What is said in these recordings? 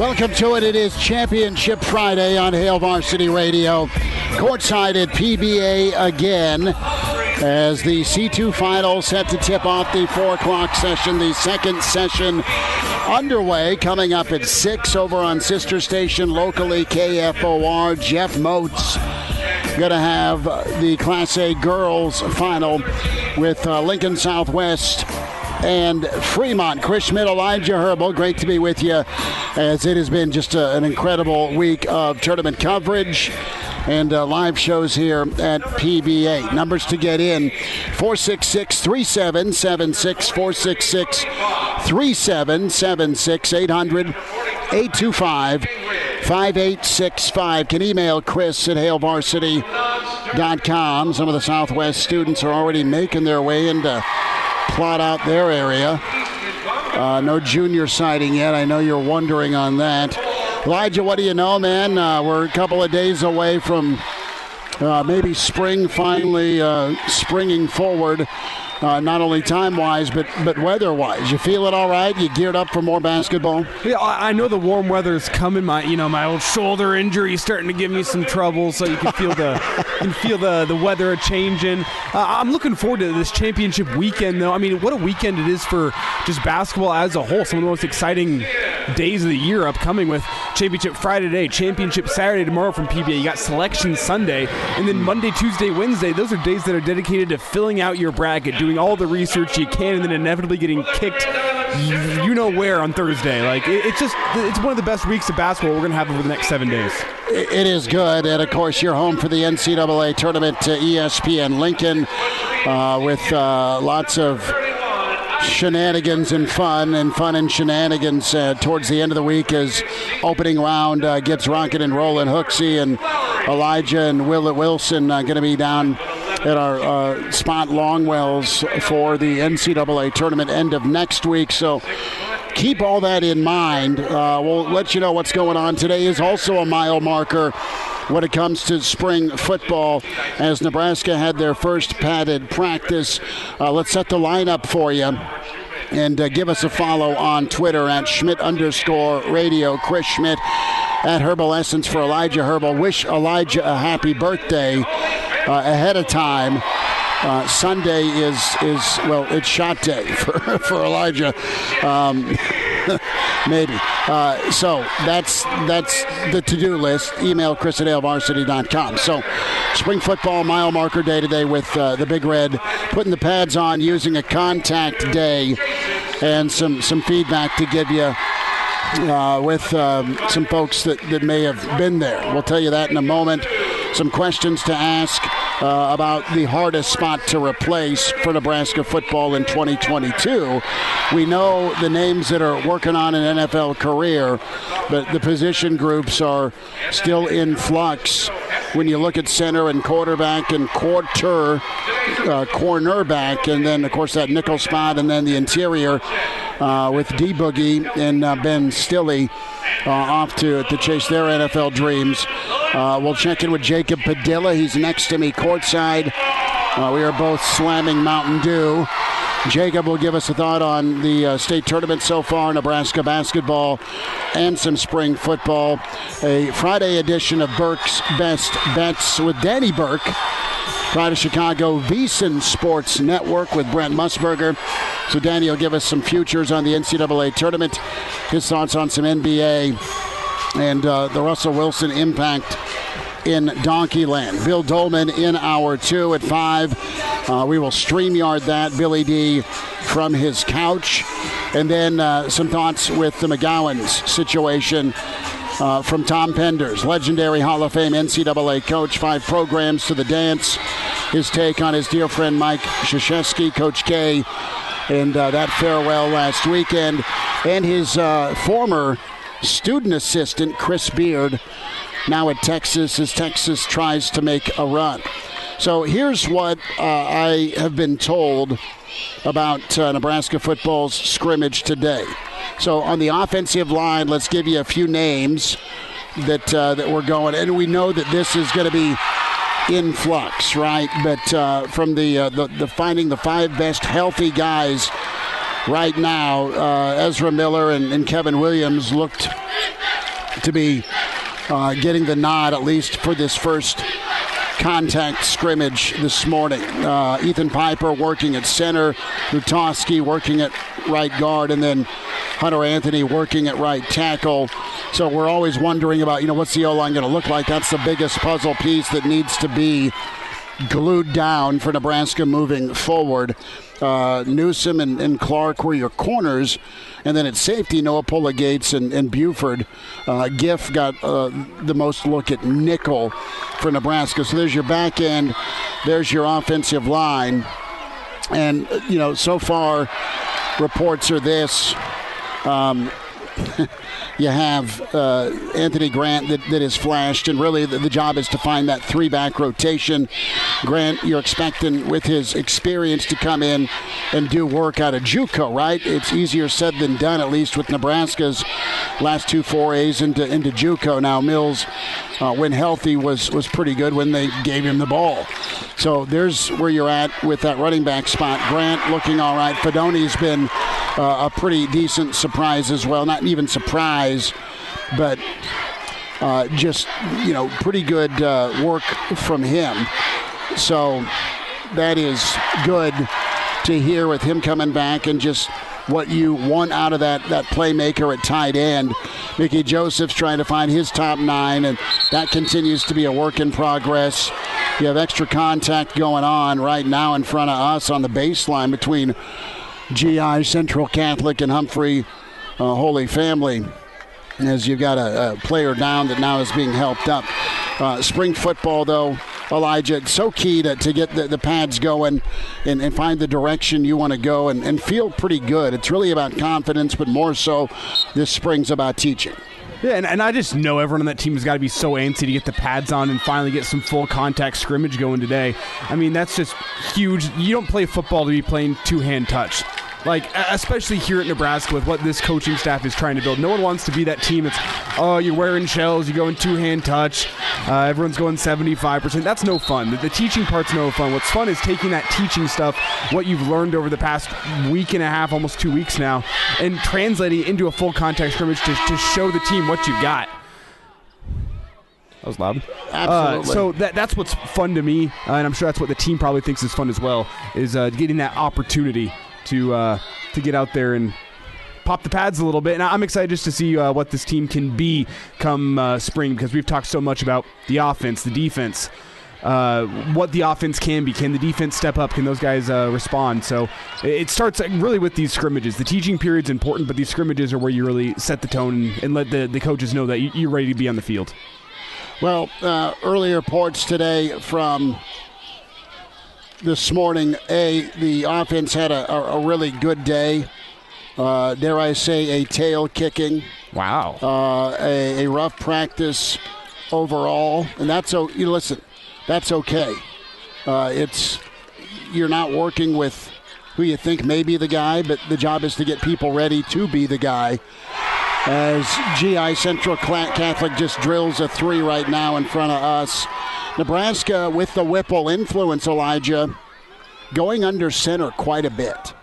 Welcome to it. It is Championship Friday on Hail Varsity Radio. Courtside at PBA again as the C2 final set to tip off the 4 o'clock session. The second session underway coming up at 6 over on sister station locally KFOR. Jeff Moats going to have the Class A girls final with uh, Lincoln Southwest and Fremont. Chris Schmidt, Elijah Herbal, great to be with you as it has been just a, an incredible week of tournament coverage and uh, live shows here at PBA. Numbers to get in 466 3776, 466 3776, 800 825 5865. Can email Chris at HailVarsity.com. Some of the Southwest students are already making their way into plot out their area. Uh, no junior sighting yet. I know you're wondering on that. Elijah, what do you know, man? Uh, we're a couple of days away from uh, maybe spring finally uh, springing forward. Uh, not only time wise, but but weather wise. You feel it all right? You geared up for more basketball? Yeah, I know the warm weather is coming. My you know my old shoulder injury is starting to give me some trouble, so you can feel the you can feel the the weather changing. Uh, I'm looking forward to this championship weekend, though. I mean, what a weekend it is for just basketball as a whole. Some of the most exciting days of the year upcoming with championship Friday today, championship Saturday tomorrow from PBA. You got selection Sunday, and then Monday, Tuesday, Wednesday. Those are days that are dedicated to filling out your bracket, doing all the research you can, and then inevitably getting kicked. You know where on Thursday. Like it's just it's one of the best weeks of basketball we're gonna have over the next seven days. It is good, and of course you're home for the NCAA tournament to ESPN Lincoln uh, with uh, lots of shenanigans and fun and fun and shenanigans uh, towards the end of the week as opening round uh, gets rocking and rolling. Hooksy and Elijah and Willett Wilson uh, going to be down at our uh, spot Longwells for the NCAA tournament end of next week. So keep all that in mind. Uh, we'll let you know what's going on. Today is also a mile marker when it comes to spring football as Nebraska had their first padded practice. Uh, let's set the lineup for you. And uh, give us a follow on Twitter at Schmidt underscore radio. Chris Schmidt at Herbal Essence for Elijah Herbal. Wish Elijah a happy birthday uh, ahead of time. Uh, Sunday is is well, it's shot day for for Elijah. Um, maybe. Uh, so that's that's the to-do list. Email Chris at HailVarsity.com. So spring football mile marker day today with uh, the Big Red putting the pads on using a contact day and some some feedback to give you. Uh, with um, some folks that, that may have been there. We'll tell you that in a moment. Some questions to ask uh, about the hardest spot to replace for Nebraska football in 2022. We know the names that are working on an NFL career, but the position groups are still in flux when you look at center and quarterback and quarter, uh, cornerback, and then, of course, that nickel spot, and then the interior uh, with D Boogie and uh, Ben Stille uh, off to, to chase their NFL dreams. Uh, we'll check in with Jacob Padilla. He's next to me courtside. We are both slamming Mountain Dew. Jacob will give us a thought on the uh, state tournament so far, Nebraska basketball, and some spring football. A Friday edition of Burke's Best Bets with Danny Burke. Pride of Chicago VSiN Sports Network with Brent Musburger. So Danny give us some futures on the NCAA tournament, his thoughts on some NBA, and uh, the Russell Wilson impact in Donkeyland. Bill Dolman in hour two at five. Uh, we will StreamYard that. Billy D from his couch. And then uh, some thoughts with the McGowens situation uh, from Tom Penders, legendary Hall of Fame NCAA coach, five programs to the dance. His take on his dear friend Mike Krzyzewski, Coach K, and uh, that farewell last weekend, and his uh, former student assistant, Chris Beard, now at Texas as Texas tries to make a run. So here's what uh, I have been told about uh, Nebraska football's scrimmage today. So on the offensive line, let's give you a few names that uh, that we're going, and we know that this is going to be in flux, right? But uh, from the, uh, the, the finding the five best healthy guys right now, uh, Ezra Miller and, and, Kevin Williams looked to be uh, getting the nod at least for this first contact scrimmage this morning. Uh, Ethan Piper working at center, Lutovsky working at right guard, and then Hunter Anthony working at right tackle. So we're always wondering about, you know, what's the O line going to look like? That's the biggest puzzle piece that needs to be glued down for Nebraska moving forward. Uh, Newsome and, and, Clark were your corners. And then at safety, Noa Pola-Gates and, and Buford. Uh, Giff got uh, the most look at nickel for Nebraska. So there's your back end, there's your offensive line. And, you know, so far, reports are this. Um, you have uh, Anthony Grant that, that has flashed, and really the, the job is to find that three back rotation. Grant, you're expecting with his experience to come in and do work out of JUCO, right? It's easier said than done, at least with Nebraska's last two forays into into JUCO. Now Mills, uh, when healthy, was was pretty good when they gave him the ball. So there's where you're at with that running back spot. Grant looking all right. Fidone's been uh, a pretty decent surprise as well. Not even surprise, but uh, just you know pretty good uh, work from him. So that is good to hear with him coming back and just what you want out of that, that playmaker at tight end. Mickey Joseph's trying to find his top nine, and that continues to be a work in progress. You have extra contact going on right now in front of us on the baseline between GI Central Catholic and Humphrey uh, Holy Family. As you've got a, a, player down that now is being helped up. Uh, spring football, though, Elijah, it's so key to, to get the, the pads going and, and find the direction you want to go and, and feel pretty good. It's really about confidence, but more so this spring's about teaching. Yeah, and, and I just know everyone on that team has got to be so antsy to get the pads on and finally get some full contact scrimmage going today. I mean, that's just huge. You don't play football to be playing two hand touch. Like, especially here at Nebraska with what this coaching staff is trying to build. No one wants to be that team that's, oh, you're wearing shells, you go in two hand touch, uh, everyone's going 75%. That's no fun. The, the, teaching part's no fun. What's fun is taking that teaching stuff, what you've learned over the past week and a half, almost two weeks now, and translating it into a full contact scrimmage to, to show the team what you've got. That was loud. Absolutely. Uh, so that, that's what's fun to me, uh, and I'm sure that's what the team probably thinks is fun as well, is uh, getting that opportunity to uh, to get out there and pop the pads a little bit. And I'm excited just to see uh, what this team can be come uh, spring because we've talked so much about the offense, the defense. Uh, what the offense can be. Can the defense step up? Can those guys uh, respond? So it starts really with these scrimmages. The teaching period's important, but these scrimmages are where you really set the tone and let the, the coaches know that you're ready to be on the field. Well, uh, early reports today from this morning, A, the offense had a, a, a really good day. Uh, dare I say, a tail kicking. Wow. Uh, a, a, rough practice overall. And that's, oh, you listen, that's okay. Uh, it's, you're not working with who you think may be the guy, but the job is to get people ready to be the guy. As GI Central Catholic just drills a three right now in front of us. Nebraska with the Whipple influence, Elijah, going under center quite a bit.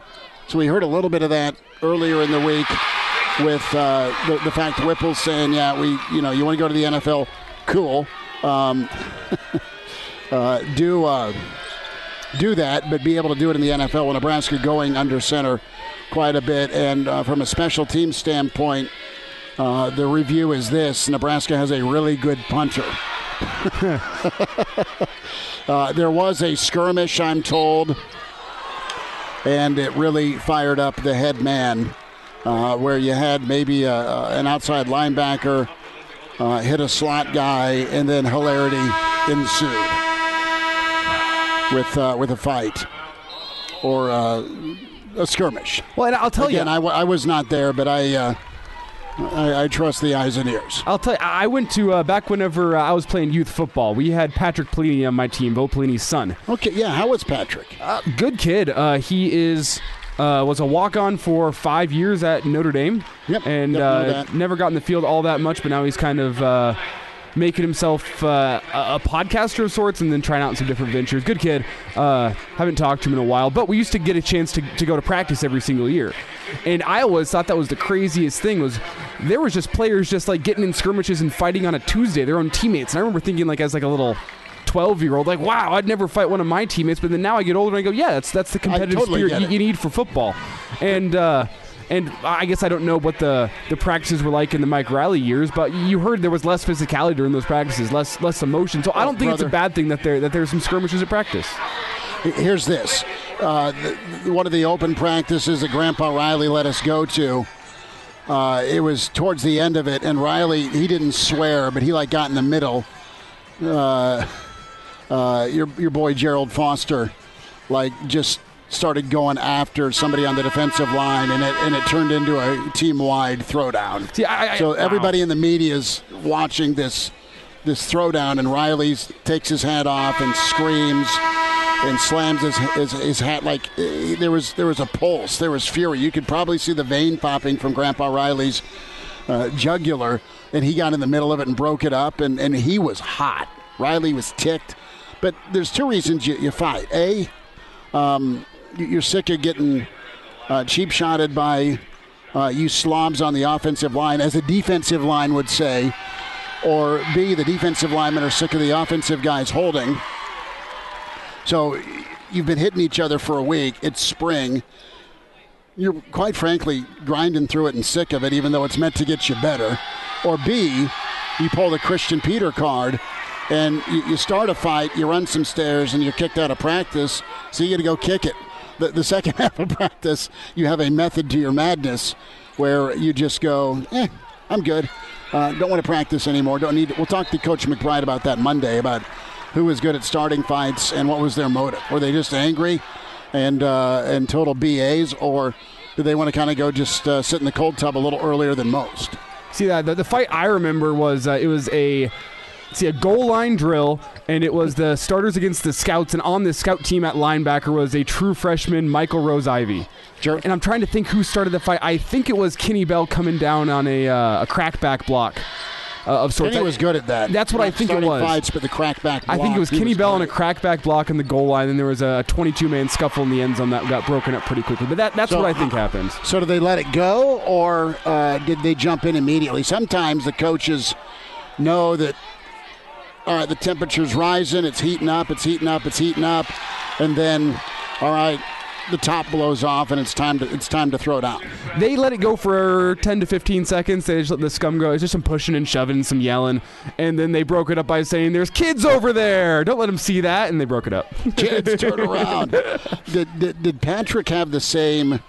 So we heard a little bit of that earlier in the week with uh, the, the, fact Whipple's saying, yeah, we, you know, you want to go to the NFL, cool. Um, uh, do uh, do that, but be able to do it in the NFL. When Nebraska going under center quite a bit, and uh, from a special team standpoint, uh, the review is this: Nebraska has a really good punter. uh, there was a skirmish, I'm told, and it really fired up the head man, uh, where you had maybe a, an outside linebacker uh, hit a slot guy, and then hilarity ensued with uh, with a fight or uh, a skirmish. Well, and I'll tell Again, you, I, w- I was not there, but I, uh, I I trust the eyes and ears. I'll tell you, I went to uh, back whenever uh, I was playing youth football. We had Patrick Pelini on my team, Bo Pelini's son. Okay, yeah. How was Patrick? Uh, good kid. Uh, he is uh, was a walk on for five years at Notre Dame. Yep, and yep, uh, never got in the field all that much, but now he's kind of. Uh, Making himself uh, a a podcaster of sorts and then trying out some different ventures. Good kid. Uh, haven't talked to him in a while, but we used to get a chance to, to go to practice every single year. And I always thought that was the craziest thing was there was just players just like getting in skirmishes and fighting on a Tuesday, their own teammates. And I remember thinking like as like a little 12 year old like wow i'd never fight one of my teammates but then now i get older and i go yeah that's that's the competitive totally spirit you, you need for football and uh and I guess I don't know what the, the practices were like in the Mike Riley years, but you heard there was less physicality during those practices, less less emotion. So I don't think it's a bad thing that there that there's some skirmishes at practice. Here's this. Uh, the, one of the open practices that Grandpa Riley let us go to. Uh, it was towards the end of it, and Riley he didn't swear, but he like got in the middle. Uh, uh, your your boy Gerald Foster, like just started going after somebody on the defensive line, and it and it turned into a team wide throwdown. See, I, I, So wow. everybody in the media is watching this this throwdown, and Riley takes his hat off and screams and slams his, his, his hat like eh, there was there was a pulse, there was fury. You could probably see the vein popping from Grandpa Riley's uh, jugular, and he got in the middle of it and broke it up, and, and he was hot. Riley was ticked. But there's two reasons you, you fight. A, um, you- you're sick of getting uh, cheap shotted by uh, you slobs on the offensive line, as a defensive line would say, or B, the defensive linemen are sick of the offensive guys holding. So you've been hitting each other for a week. It's spring. You're quite frankly grinding through it and sick of it, even though it's meant to get you better. Or B, you pull the Christian Peter card and you, you start a fight, you run some stairs, and you're kicked out of practice, so you got to go kick it. The, the second half of practice, you have a method to your madness where you just go, eh, I'm good. Uh, don't want to practice anymore. Don't need. We'll talk to Coach McBride about that Monday about who was good at starting fights and what was their motive. Were they just angry and uh, and total BAs, or did they want to kind of go just uh, sit in the cold tub a little earlier than most? See that the, the fight I remember was uh, it was a see a goal line drill and it was the starters against the scouts and on the scout team at linebacker was a true freshman Michael Rose Ivey. Sure. And I'm trying to think who started the fight. I think it was Kenny Bell coming down on a uh, a crackback block uh, of sorts. Kenny was good at that. That's what I think it was. Fights, but the crackback. I think it was he Kenny Bell on a crackback block in the goal line, and there was a 22 man scuffle in the end zone that got broken up pretty quickly. But that, that's So, what I think happened. So did they let it go, or uh, did they jump in immediately? Sometimes the coaches know that all right, the temperature's rising, it's heating up, it's heating up, it's heating up, and then all right, the top blows off, and it's time to it's time to throw down. They let it go for 10 to 15 seconds. They just let the scum go. It's just some pushing and shoving, some yelling, and then they broke it up by saying, "There's kids over there. Don't let them see that." And they broke it up. Kids, turn around. Did, did did Patrick have the same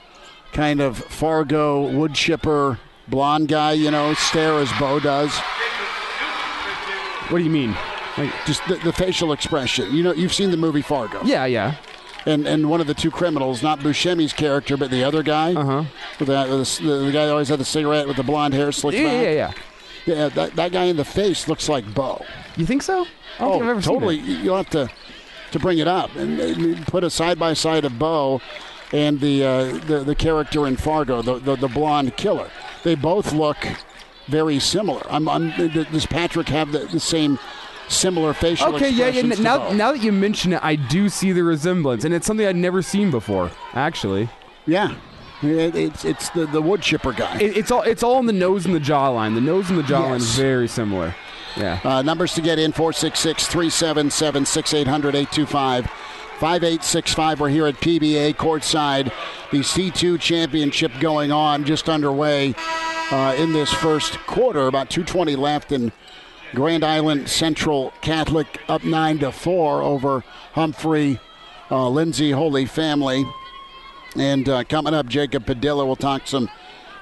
kind of Fargo wood chipper blonde guy, you know, stare as Bo does? what do you mean? Like, Just the, the facial expression. You know, you've seen the movie Fargo. yeah, yeah. And and one of the two criminals, not Buscemi's character, but the other guy, Uh-huh. with the, with the, the guy that always had the cigarette with the blonde hair slicked Yeah, back. yeah, yeah. Yeah, that, that guy in the face looks like Bo. You think so? I don't think I've ever Oh, totally. You'll have to to bring it up and, and put a side by side of Bo and the, uh, the the character in Fargo, the, the the blonde killer. They both look very similar. I'm, I'm does Patrick have the, the same similar facial Okay, yeah, yeah. Now, now that you mention it, I do see the resemblance, and it's something I'd never seen before. Actually, yeah. It, it's it's the, the wood chipper guy. it, it's all it's all in the nose and the jawline. The nose and the jawline is very similar. Yeah. Uh, numbers to get in 466 377 6800 825 5865. We're here at PBA courtside. The C2 championship going on, just underway uh, in this first quarter. About 220 left, and Grand Island Central Catholic up 9 to 4 over Humphrey uh, Lindsay Holy Family. And uh, coming up, Jacob Padilla will talk some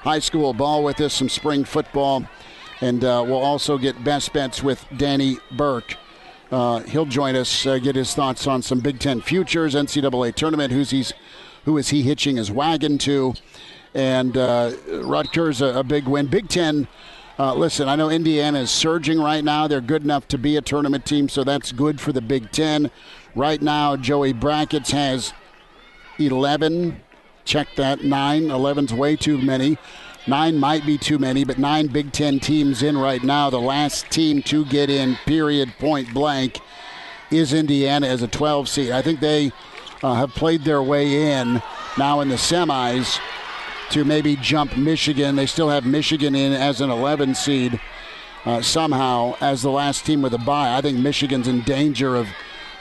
high school ball with us, some spring football And uh, we'll also get best bets with Danny Burke. Uh, he'll join us, uh, get his thoughts on some Big Ten futures, NCAA tournament, who's he's, who is he hitching his wagon to, and uh, Rutgers a, a, big win. Big Ten. Uh, listen, I know Indiana is surging right now. They're good enough to be a tournament team, so that's good for the Big Ten. Right now, Joey Brackets has 11. Check that. 9. 11's way too many. Nine might be too many, but nine Big Ten teams in right now. The last team to get in, period, point blank, is Indiana as a 12 seed. I think they uh, have played their way in now in the semis to maybe jump Michigan. They still have Michigan in as an 11 seed uh, somehow as the last team with a bye. I think Michigan's in danger of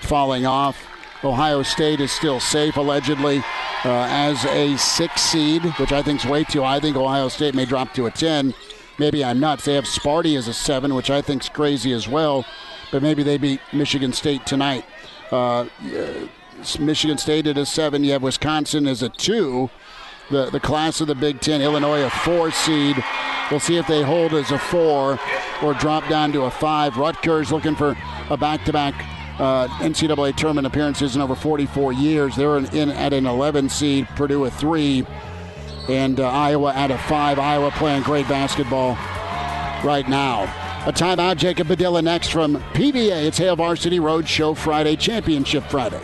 falling off. Ohio State is still safe, allegedly, uh, as a six seed, which I think is way too high. I think Ohio State may drop to a 10. Maybe I'm nuts. They have Sparty as a seven, which I think is crazy as well. But maybe they beat Michigan State tonight. Uh, Michigan State at a seven. You have Wisconsin as a two. The, the class of the Big Ten, Illinois a four seed. We'll see if they hold as a four or drop down to a five. Rutgers looking for a back to back uh, NCAA tournament appearances in over 44 years. They're in, in at an 11 seed, Purdue a three, and uh, Iowa at a five. Iowa playing great basketball right now. A timeout, Jacob Padilla next from PBA. It's Hail Varsity Road Show Friday, Championship Friday.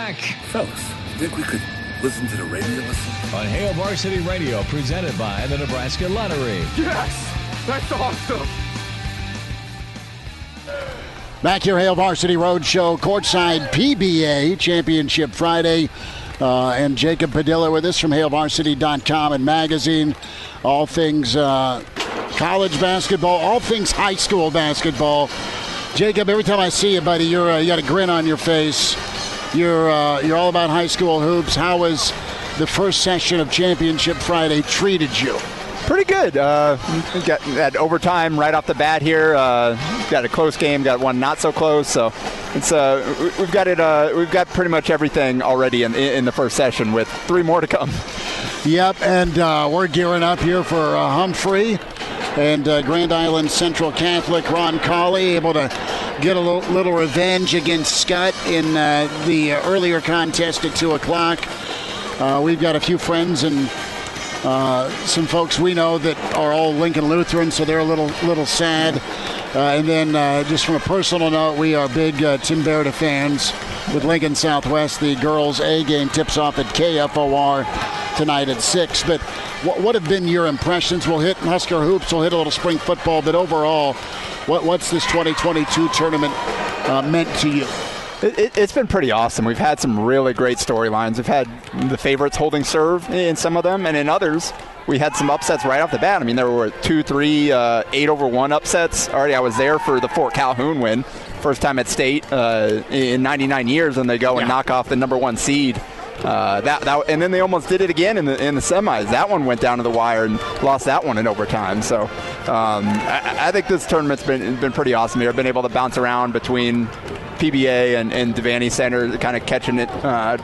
Back. Fellas, think we could listen to the radio listen? On Hail Varsity Radio, presented by the Nebraska Lottery. Yes! That's awesome! Back here, Hail Varsity Roadshow, courtside PBA Championship Friday. Uh, and Jacob Padilla with us from HailVarsity.com and magazine. All things uh, college basketball, all things high school basketball. Jacob, every time I see you, buddy, you're uh, you got a grin on your face. You're uh, you're all about high school hoops. How was the first session of Championship Friday treated you? Pretty good. Uh, got that overtime right off the bat here. Uh, got a close game. Got one not so close. So it's uh, we've got it. Uh, we've got pretty much everything already in in the first session, with three more to come. Yep, and uh, we're gearing up here for uh, Humphrey and uh, Grand Island Central Catholic. Ron Colley able to get a little, little revenge against Scott in uh, the earlier contest at two o'clock. Uh, we've got a few friends and uh, some folks we know that are all Lincoln Lutheran, so they're a little little sad. Uh, and then, uh, just from a personal note, we are big uh, Tim Berta fans with Lincoln Southwest. The girls' A game tips off at KFOR tonight at 6. But what, what have been your impressions? We'll hit Husker Hoops, we'll hit a little spring football, but overall, what, what's this 2022 tournament uh, meant to you? It, has been pretty awesome. We've had some really great storylines. We've had the favorites holding serve in some of them, and in others, we had some upsets right off the bat. I mean, there were two, three, uh, eight over one upsets. Already, I was there for the Fort Calhoun win, first time at state uh, in 99 years, and they go and yeah. knock off the number one seed. Uh, that, that and then they almost did it again in the in the semis. That one went down to the wire and lost that one in overtime. So um, I, I, think this tournament's been been pretty awesome here. I've been able to bounce around between PBA and, and Devaney Center, kind of catching it, uh,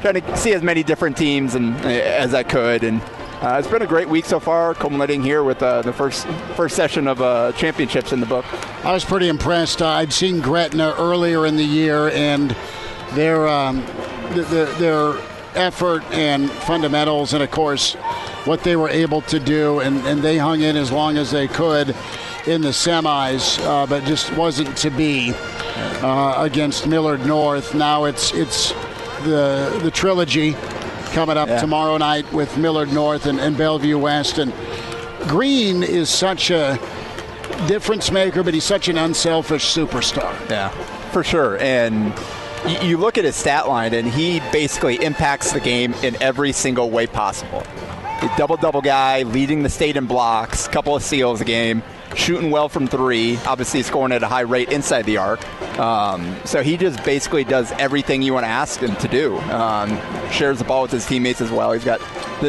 trying to see as many different teams and uh, as I could. And uh, it's been a great week so far, culminating here with uh, the first first session of uh, championships in the book. I was pretty impressed. Uh, I'd seen Gretna earlier in the year, and their um, the, the, their effort and fundamentals, and of course what they were able to do, and, and they hung in as long as they could in the semis, uh, but just wasn't to be uh, against Millard North. Now it's it's the the trilogy coming up yeah. tomorrow night with Millard North and, and Bellevue West. And Green is such a difference maker, but he's such an unselfish superstar. Yeah, for sure. And you look at his stat line, and he basically impacts the game in every single way possible. Double double guy, leading the state in blocks, couple of steals a game shooting well from three, obviously scoring at a high rate inside the arc. Um, so he just basically does everything you want to ask him to do. Um, shares the ball with his teammates as well. He's got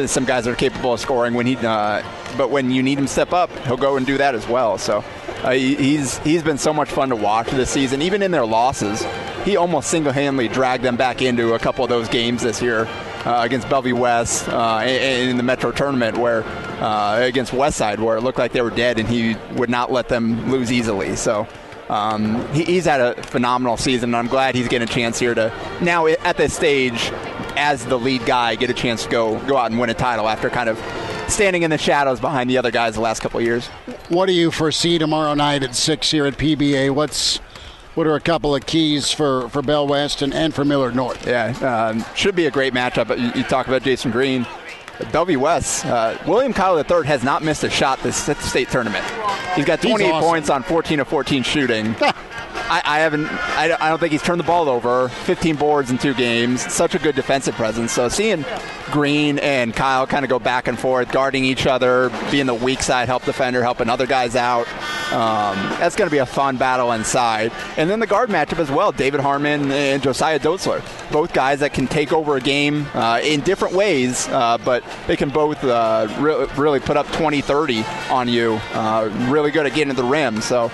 some guys that are capable of scoring when he, uh, but when you need him step up, he'll go and do that as well. So uh, he's he's been so much fun to watch this season, even in their losses he almost single-handedly dragged them back into a couple of those games this year uh, against Bellevue West uh, in, the Metro tournament, where uh, against Westside, where it looked like they were dead, and he would not let them lose easily. So. Um, he, he's had a phenomenal season, and I'm glad he's getting a chance here to now at this stage, as the lead guy, get a chance to go go out and win a title after kind of standing in the shadows behind the other guys the last couple years. What do you foresee tomorrow night at six here at PBA? What's what are a couple of keys for, for Bell West and, and for Millard North? Yeah, um, should be a great matchup. You, you talk about Jasen Green. Bellevue West, uh, William Kyle III has not missed a shot this state tournament. He's got 28 awesome. points on 14 of 14 shooting. I, I, haven't. I, I, don't think he's turned the ball over. 15 boards in two games. Such a good defensive presence. So seeing Green and Kyle kind of go back and forth, guarding each other, being the weak side help defender, helping other guys out. Um, that's going to be a fun battle inside. And then the guard matchup as well. David Harmon and Josiah Dotzler, both guys that can take over a game uh, in different ways, uh, but they can both uh, re- really put up 20-30 on you. Uh, really good at getting to the rim. So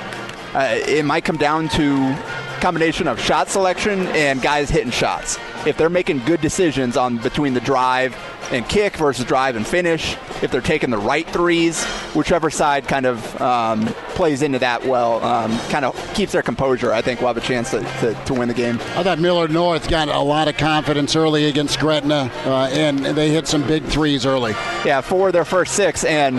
uh, it might come down to combination of shot selection and guys hitting shots. If they're making good decisions on between the drive and kick versus drive and finish, if they're taking the right threes, whichever side kind of um, plays into that well, um, kind of keeps their composure, I think we'll have a chance to, to, to, win the game. I thought Millard North got a lot of confidence early against Gretna, uh, and they hit some big threes early. Yeah, for their first six, and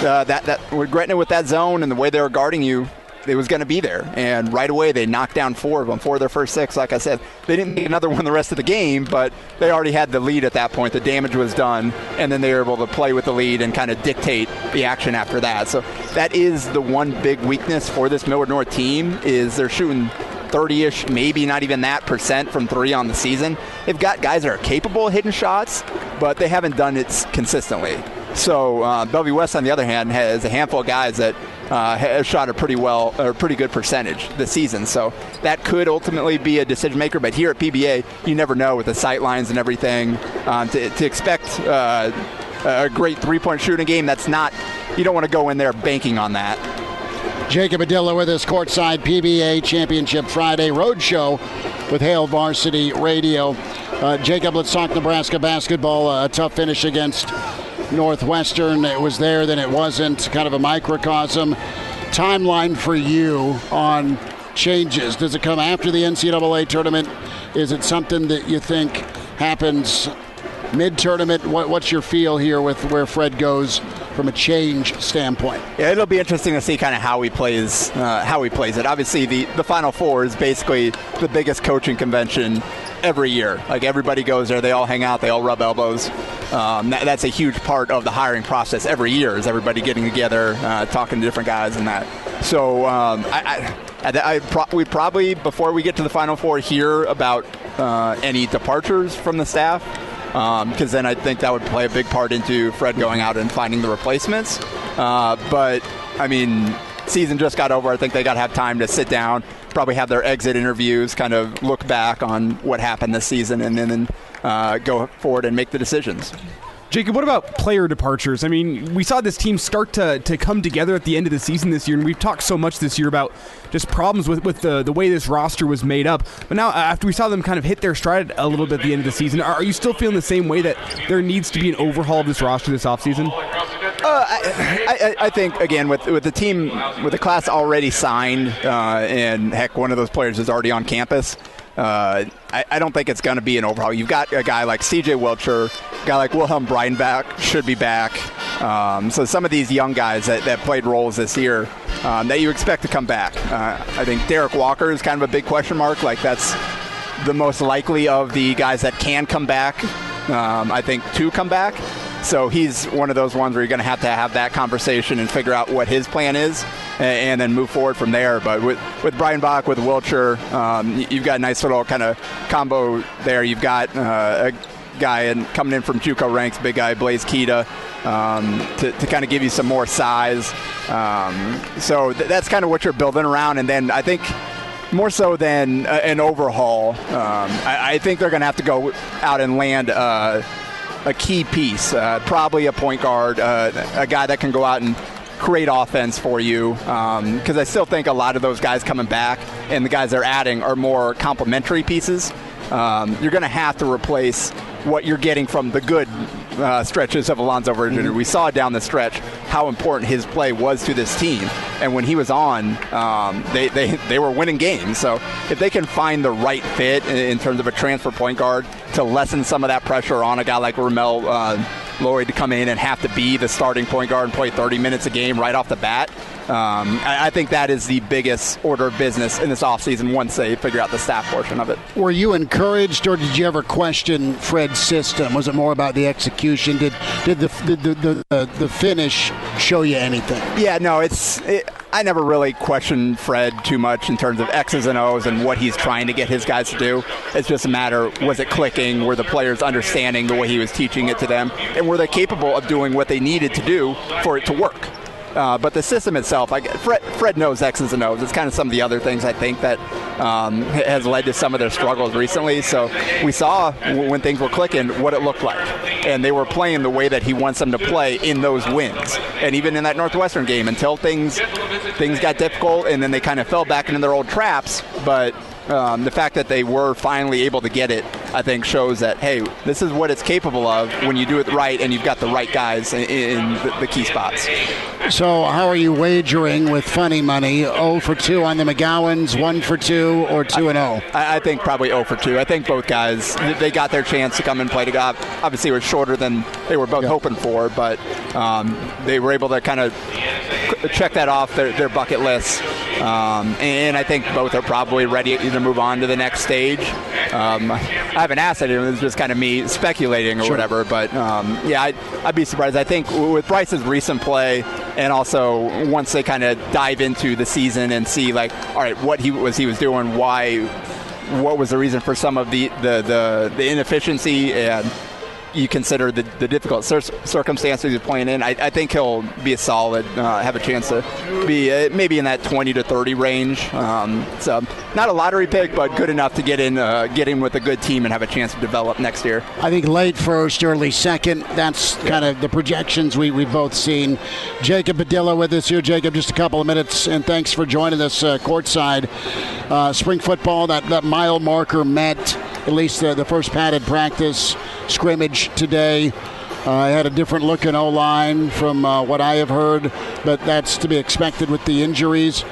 uh, that that with Gretna with that zone and the way they were guarding you, it was going to be there. And right away, they knocked down four of them, four of their first six. Like I said, they didn't make another one the rest of the game, but they already had the lead at that point. The damage was done, and then they were able to play with the lead and kind of dictate the action after that. So that is the one big weakness for this Millard North team is they're shooting 30-ish, maybe not even that percent from three on the season. They've got guys that are capable of hitting shots, but they haven't done it consistently. So uh, Bellevue West, on the other hand, has a handful of guys that uh, have shot a pretty well, or pretty good percentage this season. So that could ultimately be a decision maker. But here at PBA, you never know with the sight lines and everything. Um, to, to, expect uh, a great three-point shooting game, that's not. You don't want to go in there banking on that. Jacob Padilla with us, courtside PBA Championship Friday Roadshow with Hail Varsity Radio. Uh, Jacob, let's talk Nebraska basketball. Uh, a tough finish against Northwestern. It was there, then it wasn't. Kind of a microcosm. Timeline for you on changes. Does it come after the NCAA tournament? Is it something that you think happens mid-tournament? What, what's your feel here with where Fred goes from a change standpoint? Yeah, it'll be interesting to see kind of how he plays uh, how he plays it. Obviously, the the Final Four is basically the biggest coaching convention every year. Like everybody goes there, they all hang out, they all rub elbows. Um, that, that's a huge part of the hiring process every year. Is everybody getting together, uh, talking to different guys, and that. So um, I, I, I pro- we probably before we get to the Final Four hear about uh, any departures from the staff because um, then I think that would play a big part into Fred going out and finding the replacements. Uh, but I mean, season just got over. I think they got to have time to sit down, probably have their exit interviews, kind of look back on what happened this season, and then uh, go forward and make the decisions. Jacob, what about player departures? I mean, we saw this team start to, to come together at the end of the season this year, and we've talked so much this year about just problems with, with the, the way this roster was made up. But now, after we saw them kind of hit their stride a little bit at the end of the season, are, you still feeling the same way that there needs to be an overhaul of this roster this offseason? Uh, I, I, I, think again with with the team with the class already signed, uh, and heck, one of those players is already on campus. Uh, I, I, don't think it's going to be an overhaul. You've got a guy like C.J. Wilcher, a guy like Wilhelm Breidenbach should be back. Um, so some of these young guys that, that played roles this year um, that you expect to come back. Uh, I think Derek Walker is kind of a big question mark. Like that's the most likely of the guys that can come back. Um, I think to come back. So he's one of those ones where you're going to have to have that conversation and figure out what his plan is, and, and then move forward from there. But with with Bach, with Wilcher, um, you've got a nice little kind of combo there. You've got uh, a guy coming in from JUCO ranks, big guy Blaise Keita, um, to, to kind of give you some more size. Um, so th- that's kind of what you're building around, and then I think more so than an overhaul. Um, I, I, think they're going to have to go out and land uh, a key piece, uh, probably a point guard, uh, a guy that can go out and create offense for you. Because um, I still think a lot of those guys coming back and the guys they're adding are more complementary pieces. Um, you're going to have to replace what you're getting from the good uh, stretches of Alonzo Verge. Mm-hmm. We saw down the stretch how important his play was to this team. And when he was on, um, they, they, they were winning games. So if they can find the right fit in, in, terms of a transfer point guard to lessen some of that pressure on a guy like Ramel uh, Lloyd to come in and have to be the starting point guard and play 30 minutes a game right off the bat, um, I, I, think that is the biggest order of business in this offseason once they figure out the staff portion of it. Were you encouraged, or did you ever question Fred's system? Was it more about the execution? Did did the did the, the, the, the finish show you anything? Yeah, no, it's. It, I never really questioned Fred too much in terms of X's and O's and what he's trying to get his guys to do. It's just a matter was it clicking? Were the players understanding the way he was teaching it to them? And were they capable of doing what they needed to do for it to work? Uh, but the system itself, I, Fred, Fred, knows X's and O's. It's kind of some of the other things I think that um, has led to some of their struggles recently. So we saw when things were clicking what it looked like, and they were playing the way that he wants them to play in those wins. And even in that Northwestern game, until things things got difficult, and then they kind of fell back into their old traps. But um, the fact that they were finally able to get it, I think, shows that hey, this is what it's capable of when you do it right and you've got the right guys in, in the, the, key spots. So, how are you wagering with funny money? 0 for 2 on the McGowens, 1 for 2, or 2 and 0? I, I, think probably 0 for 2. I think both guys they got their chance to come and play together. Obviously, it was shorter than they were both hoping for, but um, they were able to kind of check that off their, their bucket list. Um, and I think both are probably ready to move on to the next stage. Um, I haven't asked anyone. It's just kind of me speculating or sure. whatever. But um, yeah, I'd, I'd, be surprised. I think with Bryce's recent play, and also once they kind of dive into the season and see like, all right, what he was he was doing, why, what was the reason for some of the the, the, the inefficiency and you consider the, the difficult cir- circumstances he's playing in, I, I, think he'll be a solid, uh, have a chance to be uh, maybe in that 20 to 30 range. Um, so not a lottery pick, but good enough to get in, uh, get in with a good team and have a chance to develop next year. I think late first, early second. That's yeah. kind of the projections we we've both seen. Jacob Padilla with us here. Jacob, just a couple of minutes, and thanks for joining us uh, courtside. Uh, spring football, that that mile marker met at least the, the first padded practice scrimmage today. Uh, I had a different look in O line from uh, what I have heard, but that's to be expected with the injuries.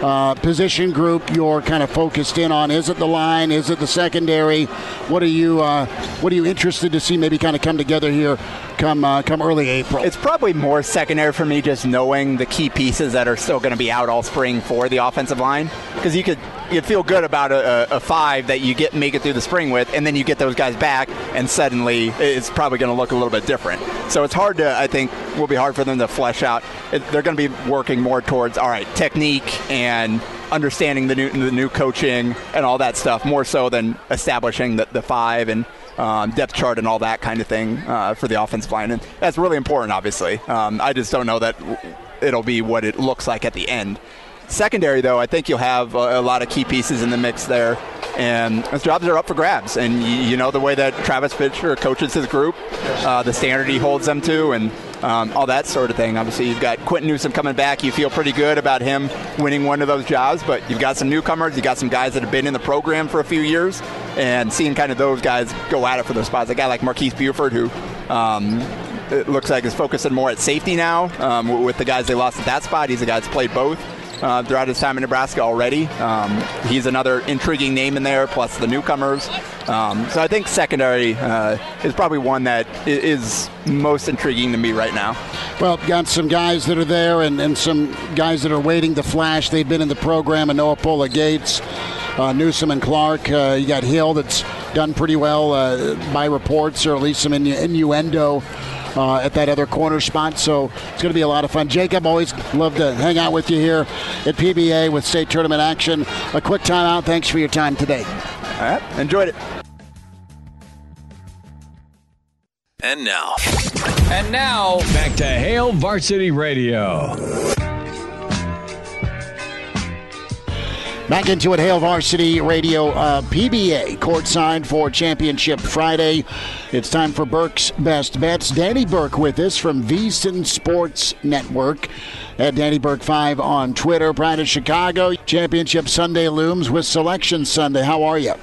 Uh, position group you're kind of focused in on? Is it the line? Is it the secondary? What are you uh, What are you interested to see maybe kind of come together here come uh, come early April? It's probably more secondary for me, just knowing the key pieces that are still going to be out all spring for the offensive line, because you could you feel good about a, a, five that you get make it through the spring with, and then you get those guys back, and suddenly it's probably going to look a little bit different. So it's hard to, I think, will be hard for them to flesh out. They're going to be working more towards all right technique and understanding the new the new coaching and all that stuff more so than establishing the, the five and um, depth chart and all that kind of thing uh, for the offensive line. And that's really important, obviously. Um, I just don't know that it'll be what it looks like at the end. Secondary, though, I think you'll have a, a lot of key pieces in the mix there. And those jobs are up for grabs. And you, you know the way that Travis Fisher coaches his group, uh, the standard he holds them to, and um, all that sort of thing. Obviously, you've got Quinton Newsome coming back. You feel pretty good about him winning one of those jobs, but you've got some newcomers. You've got some guys that have been in the program for a few years, and seeing kind of those guys go at it for those spots. A guy like Marques Buford, who um, it looks like is focusing more at safety now um, with the guys they lost at that spot. He's a guy that's played both uh, throughout his time in Nebraska already. Um, he's another intriguing name in there, plus the newcomers. Um, so I think secondary uh, is probably one that is most intriguing to me right now. Well, got some guys that are there and, and some guys that are waiting to flash. They've been in the program, and Noa Pola Gates, uh, Newsome, and Clark. Uh, you got Hill that's done pretty well uh, by reports, or at least some innu- innuendo uh, at that other corner spot. So it's going to be a lot of fun. Jacob, always love to hang out with you here at PBA with state tournament action. A quick timeout. Thanks for your time today. All right, enjoyed it. And now. And now, back to Hail Varsity Radio. Back into it, Hail Varsity Radio uh, PBA courtside for Championship Friday. It's time for Burke's Best Bets. Danny Burke with us from VSiN Sports Network at Danny Burke 5 on Twitter. Pride of Chicago. Championship Sunday looms with Selection Sunday. How are you?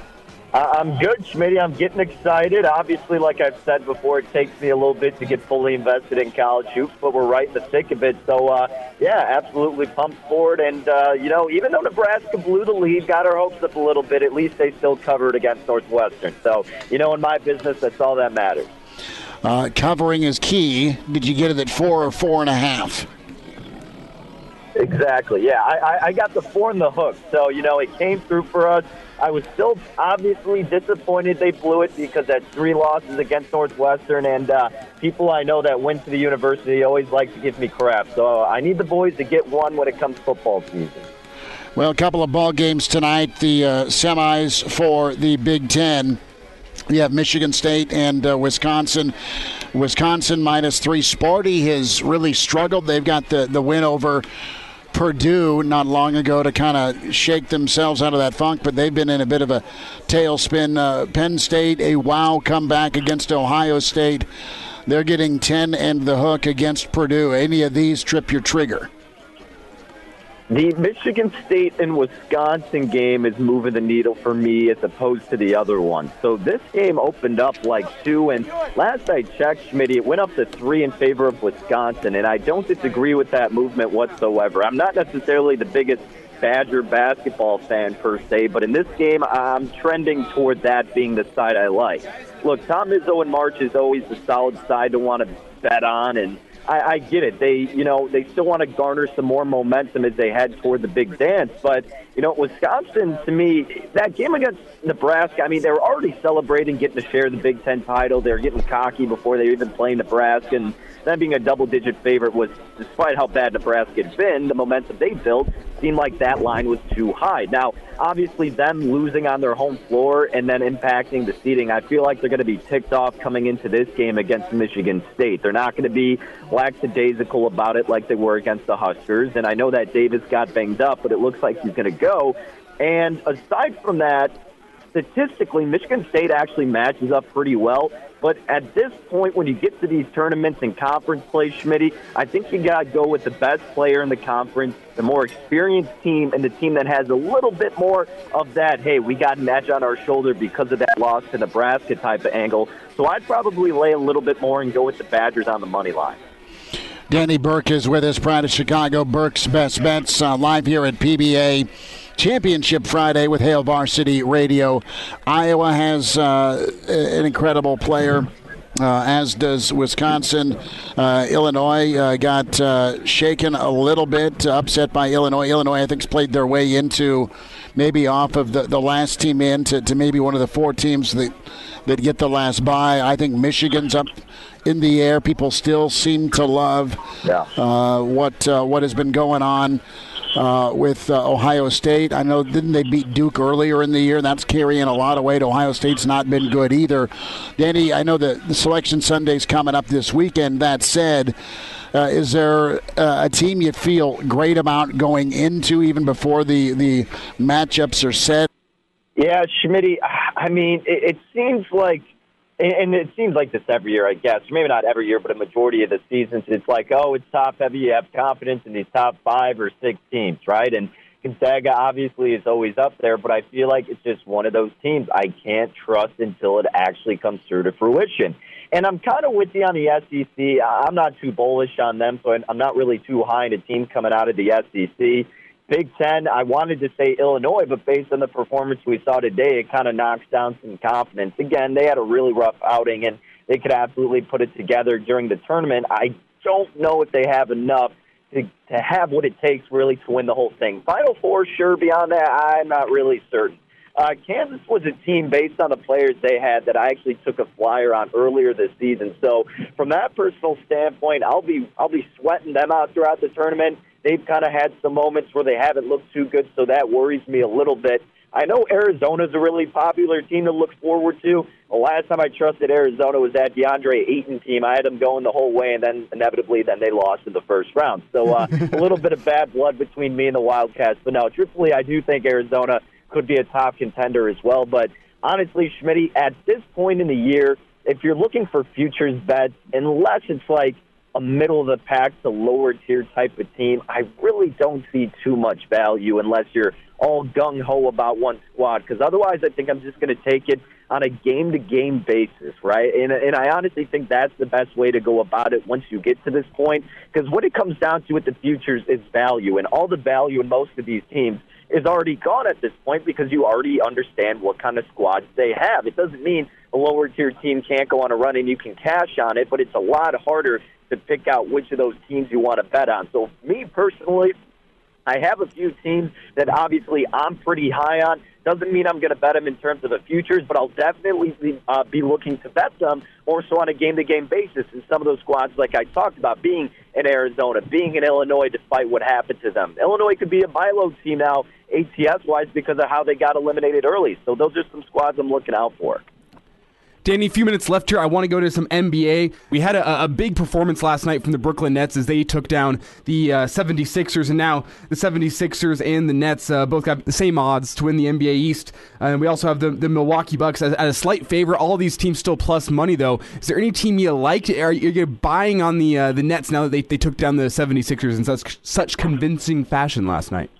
I'm good, Schmitty. I'm getting excited. Obviously, like I've said before, it takes me a little bit to get fully invested in college hoops, but we're right in the thick of it. So, uh, yeah, absolutely pumped for it. And, uh, you know, even though Nebraska blew the lead, got our hopes up a little bit, at least they still covered against Northwestern. So, you know, in my business, that's all that matters. Uh, covering is key. Did you get it at four or four and a half? Exactly. Yeah, I, I got the four in the hook. So, you know, it came through for us. I was still obviously disappointed they blew it because that's three losses against Northwestern, and uh, people I know that went to the university always like to give me crap. So I need the boys to get one when it comes football season. Well, a couple of ball games tonight. The uh, semis for the Big Ten. We have Michigan State and uh, Wisconsin. Wisconsin minus three. Sparty has really struggled. They've got the, the win over Purdue not long ago to kind of shake themselves out of that funk, but they've been in a bit of a tailspin. Uh, Penn State, a wow comeback against Ohio State. They're getting 10 and the hook against Purdue. Any of these trip your trigger? The Michigan State and Wisconsin game is moving the needle for me as opposed to the other one. So this game opened up like two, and last I checked, Schmidt, it went up to three in favor of Wisconsin, and I don't disagree with that movement whatsoever. I'm not necessarily the biggest Badger basketball fan per se, but in this game, I'm trending toward that being the side I like. Look, Tom Izzo in March is always the solid side to want to bet on, and I, I get it. They, you know, they still want to garner some more momentum as they head toward the big dance. But you know, Wisconsin, to me, that game against Nebraska, I mean, they were already celebrating getting to share the Big Ten title. They were getting cocky before they even played Nebraska, and them being a double-digit favorite was, despite how bad Nebraska had been, the momentum they built seemed like that line was too high. Now, obviously, them losing on their home floor and then impacting the seeding, I feel like they're going to be ticked off coming into this game against Michigan State. They're not going to be lackadaisical about it like they were against the Huskers. And I know that Davis got banged up, but it looks like he's going to go. And aside from that, statistically, Michigan State actually matches up pretty well. But at this point, when you get to these tournaments and conference play, Schmitty, I think you got to go with the best player in the conference, the more experienced team, and the team that has a little bit more of that, hey, we got an edge on our shoulder because of that loss to Nebraska type of angle. So I'd probably lay a little bit more and go with the Badgers on the money line. Danny Burke is with us, Pride of Chicago. Burke's Best Bets uh, live here at PBA. Championship Friday with Hail Varsity Radio. Iowa has uh, an incredible player. Uh, as does Wisconsin. Uh, Illinois uh, got uh, shaken a little bit, upset by Illinois. Illinois, I think, has played their way into maybe off of the, the last team in to, to maybe one of the four teams that, that get the last bye. I think Michigan's up in the air. People still seem to love yeah. uh, what uh, what has been going on. Uh, with uh, Ohio State, I know didn't they beat Duke earlier in the year? That's carrying a lot of weight. Ohio State's not been good either. Danny, I know that the Selection Sunday's coming up this weekend. That said, uh, is there uh, a team you feel great about going into even before the the matchups are set? Yeah, Schmidt. I mean, it, it seems like and it seems like this every year, I guess. Maybe not every year, but a majority of the seasons, it's like, oh, it's top heavy. You have confidence in these top five or six teams, right? And Gonzaga obviously is always up there, but I feel like it's just one of those teams I can't trust until it actually comes through to fruition. And I'm kind of with you on the SEC. I'm not too bullish on them, so I'm not really too high in a team coming out of the SEC. Big Ten, I wanted to say Illinois, but based on the performance we saw today, it kind of knocks down some confidence. Again, they had a really rough outing, and they could absolutely put it together during the tournament. I don't know if they have enough to, to have what it takes really to win the whole thing. Final four, sure. Beyond that, I'm not really certain. Uh, Kansas was a team based on the players they had that I actually took a flyer on earlier this season. So from that personal standpoint, I'll be I'll be sweating them out throughout the tournament. They've kind of had some moments where they haven't looked too good, so that worries me a little bit. I know Arizona's a really popular team to look forward to. The last time I trusted Arizona was that DeAndre Ayton team. I had them going the whole way, and then inevitably, then they lost in the first round. So uh, a little bit of bad blood between me and the Wildcats. But no, truthfully, I do think Arizona could be a top contender as well. But honestly, Schmidt, at this point in the year, if you're looking for futures bets, unless it's like a middle of the pack to lower tier type of team, I really don't see too much value unless you're all gung ho about one squad. Because otherwise, I think I'm just going to take it on a game to game basis, right? And, and I honestly think that's the best way to go about it once you get to this point. Because what it comes down to with the futures is value, and all the value in most of these teams is already gone at this point because you already understand what kind of squads they have. It doesn't mean a lower tier team can't go on a run and you can cash on it, but it's a lot harder to pick out which of those teams you want to bet on. So, me personally, I have a few teams that obviously I'm pretty high on. Doesn't mean I'm going to bet them in terms of the futures, but I'll definitely be, uh, be looking to bet them more so on a game to game basis. And some of those squads, like I talked about, being in Arizona, being in Illinois, despite what happened to them. Illinois could be a buy team now, ATS wise, because of how they got eliminated early. So those are some squads I'm looking out for. Danny, a few minutes left here. I want to go to some NBA. We had a, a big performance last night from the Brooklyn Nets as they took down the uh, 76ers, and now the 76ers and the Nets uh, both got the same odds to win the NBA East. Uh, and we also have the, the Milwaukee Bucks at, at a slight favor. All these teams still plus money, though. Is there any team you like? Are you buying on the uh, the Nets now that they, they took down the 76ers in such, such convincing fashion last night?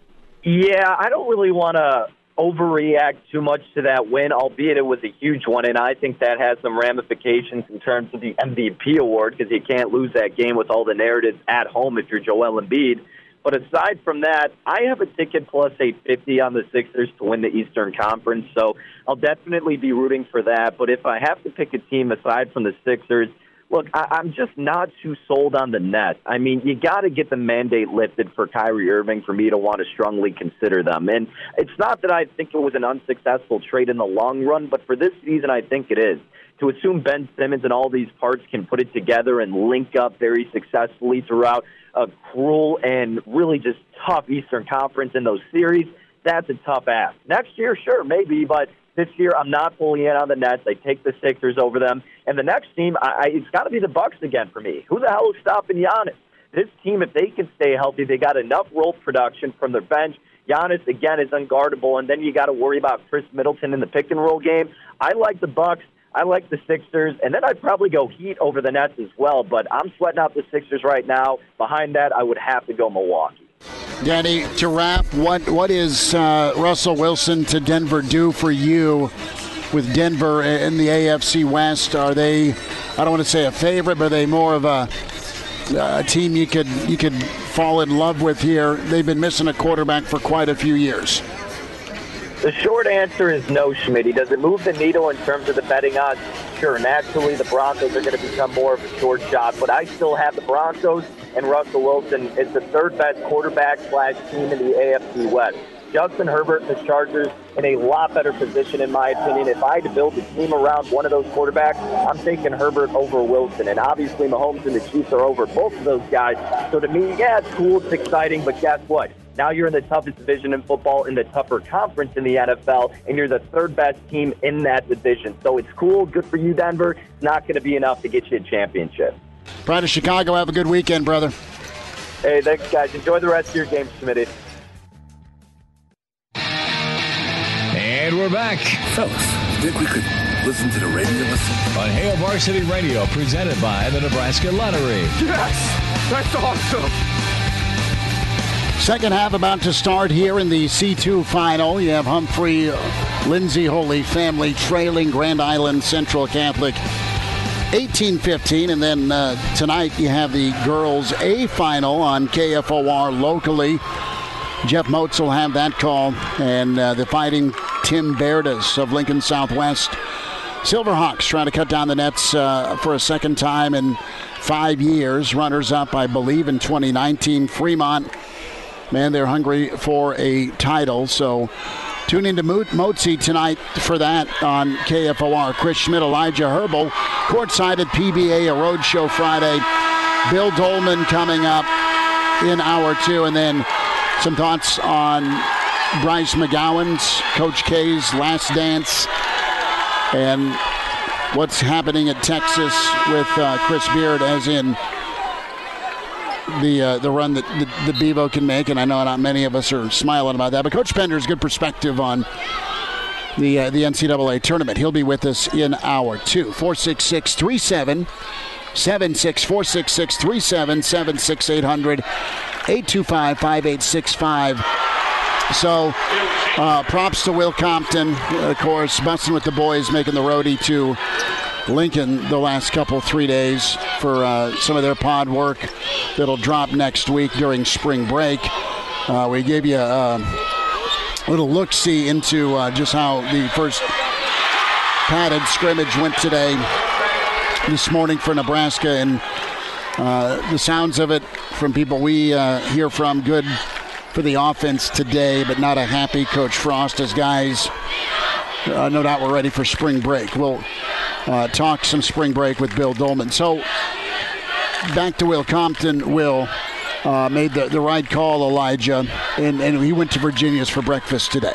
Yeah, I don't really want to overreact too much to that win, albeit it was a huge one, and I think that has some ramifications in terms of the MVP award because you can't lose that game with all the narratives at home if you're Joel Embiid. But aside from that, I have a ticket plus 850 on the Sixers to win the Eastern Conference, so I'll definitely be rooting for that. But if I have to pick a team aside from the Sixers, Look, I, I'm just not too sold on the net. I mean, you got to get the mandate lifted for Kyrie Irving for me to want to strongly consider them. And it's not that I think it was an unsuccessful trade in the long run, but for this season, I think it is. To assume Ben Simmons and all these parts can put it together and link up very successfully throughout a cruel and really just tough Eastern Conference in those series, that's a tough ask. Next year, sure, maybe, but this year, I'm not fully in on the Nets. I take the Sixers over them. And the next team, I, I, it's got to be the Bucks again for me. Who the hell is stopping Giannis? This team, if they can stay healthy, they got enough role production from their bench. Giannis again is unguardable, and then you got to worry about Khris Middleton in the pick and roll game. I like the Bucks. I like the Sixers, and then I'd probably go Heat over the Nets as well. But I'm sweating out the Sixers right now. Behind that, I would have to go Milwaukee. Danny, to wrap, what what is uh, Russell Wilson to Denver do for you with Denver in the AFC West? Are they, I don't want to say a favorite, but are they more of a, a team you could you could fall in love with here? They've been missing a quarterback for quite a few years. The short answer is no, Schmidt. Does it move the needle in terms of the betting odds? Sure. Naturally, the Broncos are going to become more of a short shot, but I still have the Broncos and Russell Wilson is the third best quarterback slash team in the AFC West. Justin Herbert and the Chargers in a lot better position, in my opinion. If I had to build a team around one of those quarterbacks, I'm taking Herbert over Wilson. And obviously, Mahomes and the Chiefs are over both of those guys. So to me, yeah, it's cool, it's exciting, but guess what? Now you're in the toughest division in football, in the tougher conference in the NFL, and you're the third best team in that division. So it's cool, good for you, Denver. It's not going to be enough to get you a championship. Pride of Chicago, have a good weekend, brother. Hey, thanks, guys. Enjoy the rest of your game, Smitty. And we're back. Fellas, you think we could listen to the radio? On Hail Varsity Radio, presented by the Nebraska Lottery. Yes! That's awesome! Second half about to start here in the C2 final. You have Humphrey Lindsay Holy family trailing Grand Island Central Catholic 18-15 and then uh, tonight you have the girls A final on KFOR locally. Jeff Motz will have that call and uh, the fighting Tim Berdas of Lincoln Southwest. Silverhawks trying to cut down the nets uh, for a second time in five years. Runners up, I believe, in 2019. Fremont, man, they're hungry for a title. So Tune into Mozi tonight for that on KFOR. Chris Schmidt, Elijah Herbal, courtside at PBA, a road show Friday. Bill Dolman coming up in hour two, and then some thoughts on Bryce McGowens, Coach K's last dance, and what's happening at Texas with uh, Chris Beard, as in the uh, the run that the, the Bevo can make, and I know not many of us are smiling about that. But Coach Penders' good perspective on the uh, the NCAA tournament. He'll be with us in hour two. 466 37 76 466 37 76 800 825 5865. So, uh, props to Will Compton, of course, busting with the boys, making the roadie to Lincoln the last couple, three days for uh, some of their pod work that'll drop next week during spring break. Uh, we gave you a, a little look see into uh, just how the first padded scrimmage went today, this morning for Nebraska, and uh, the sounds of it from people we uh, hear from good for the offense today, but not a happy Coach Frost as guys uh, no doubt we're ready for spring break. We'll uh, talk some spring break with Bill Dolman. So back to Will Compton. Will uh, made the, the right call, Elijah, and, and he went to Virginia's for breakfast today.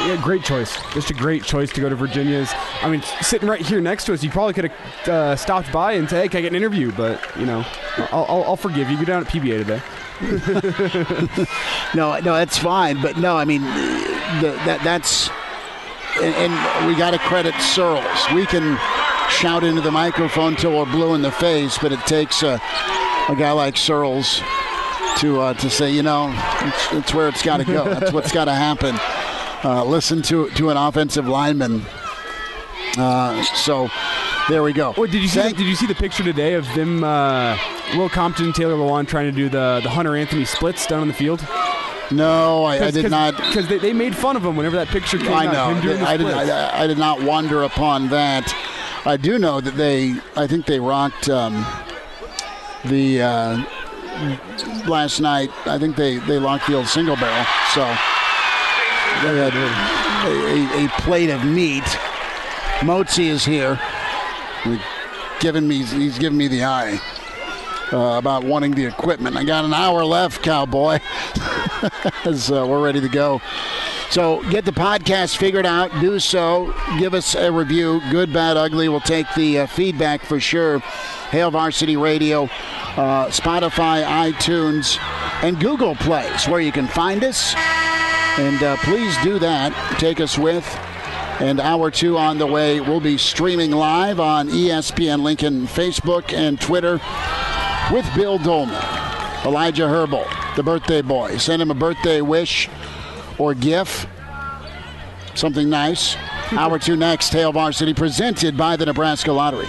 Yeah, great choice. Just a great choice to go to Virginia's. I mean, sitting right here next to us, you probably could have uh, stopped by and said, "Hey, can I get an interview?" But you know, I'll, I'll, I'll forgive you. Go down at PBA today. no, no, that's fine. But no, I mean, the, that that's and, and we got to credit Searles. We can shout into the microphone till we're blue in the face, but it takes a, a guy like Searles to uh, to say, you know, it's, it's where it's got to go. That's what's got to happen. Uh, listen to to an offensive lineman. Uh, so there we go. Wait, did you see? The, did you see the picture today of them? Uh, Will Compton, Taylor Lewan trying to do the the Hunter Anthony splits down on the field. No, I, I did cause, not. Because they, they made fun of him whenever that picture came I out. know. Doing I, did. I, I did not wander upon that. I do know that they. I think they rocked um, the uh, last night. I think they they locked the old single barrel. So they had a, a, a plate of meat. Motzi is here. He's giving me. He's giving me the eye. Uh, about wanting the equipment. I got an hour left, cowboy, as uh, we're ready to go. So get the podcast figured out. Do so. Give us a review. Good, bad, ugly. We'll take the uh, feedback for sure. Hail Varsity Radio, uh, Spotify, iTunes, and Google Plays, where you can find us. And uh, please do that. Take us with. And hour two on the way. We'll be streaming live on ESPN Lincoln Facebook and Twitter with Bill Dolman, Elijah Herbal, the birthday boy. Send him a birthday wish or gift, Something nice. Hour two next, Hail Varsity, presented by the Nebraska Lottery.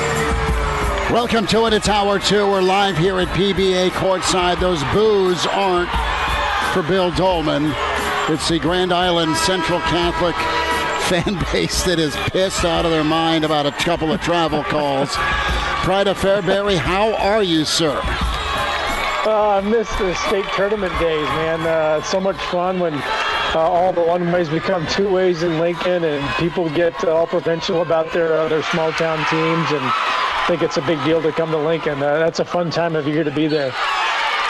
Welcome to it. It's hour two. We're live here at PBA courtside. Those boos aren't for Bill Dolman. It's the Grand Island Central Catholic fan base that is pissed out of their mind about a couple of travel calls. Pride of Fairbury, how are you, sir? Uh, I miss the state tournament days, man. Uh, so much fun when uh, all the one ways become two ways in Lincoln, and people get uh, all provincial about their uh, their small town teams, and think it's a big deal to come to Lincoln. Uh, that's a fun time of year to be there.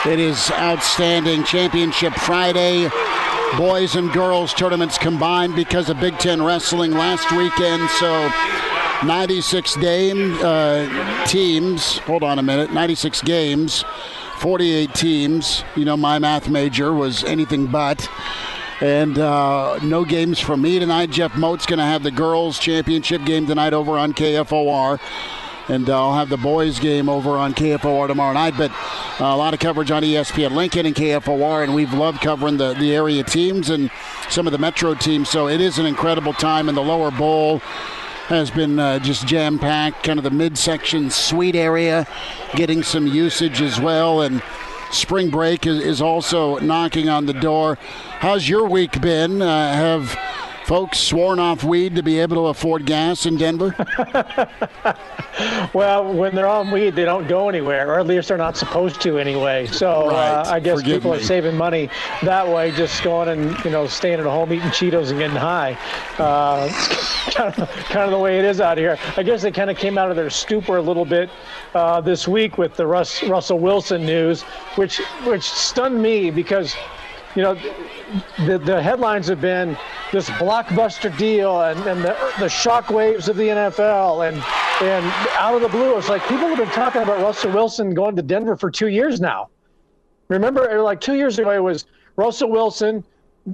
It is outstanding. Championship Friday. Boys and girls tournaments combined because of Big Ten wrestling last weekend. So 96 game, uh, teams. Hold on a minute. 96 games, 48 teams. You know, my math major was anything but. And uh, no games for me tonight. Jeff Motz's going to have the girls' championship game tonight over on KFOR. And uh, I'll have the boys' game over on KFOR tomorrow night. But uh, a lot of coverage on ESPN Lincoln and KFOR. And we've loved covering the, the area teams and some of the Metro teams. So it is an incredible time in the lower bowl has been uh, just jam packed, kind of the midsection suite area, getting some usage as well. And spring break is, is also knocking on the door. How's your week been? Uh, have folks sworn off weed to be able to afford gas in Denver? well, when they're on weed, they don't go anywhere, or at least they're not supposed to anyway. So uh, right. uh, I guess Forgive people me. are saving money that way, just going and you know staying at home eating Cheetos and getting high. Uh, kind, of, kind of the way it is out here. I guess they kind of came out of their stupor a little bit uh, this week with the Russ, Russell Wilson news, which which stunned me because you know, the, the headlines have been this blockbuster deal and, and the, the shock waves of the NFL and, and out of the blue, it's like people have been talking about Russell Wilson going to Denver for two years now. Remember, like two years ago, it was Russell Wilson,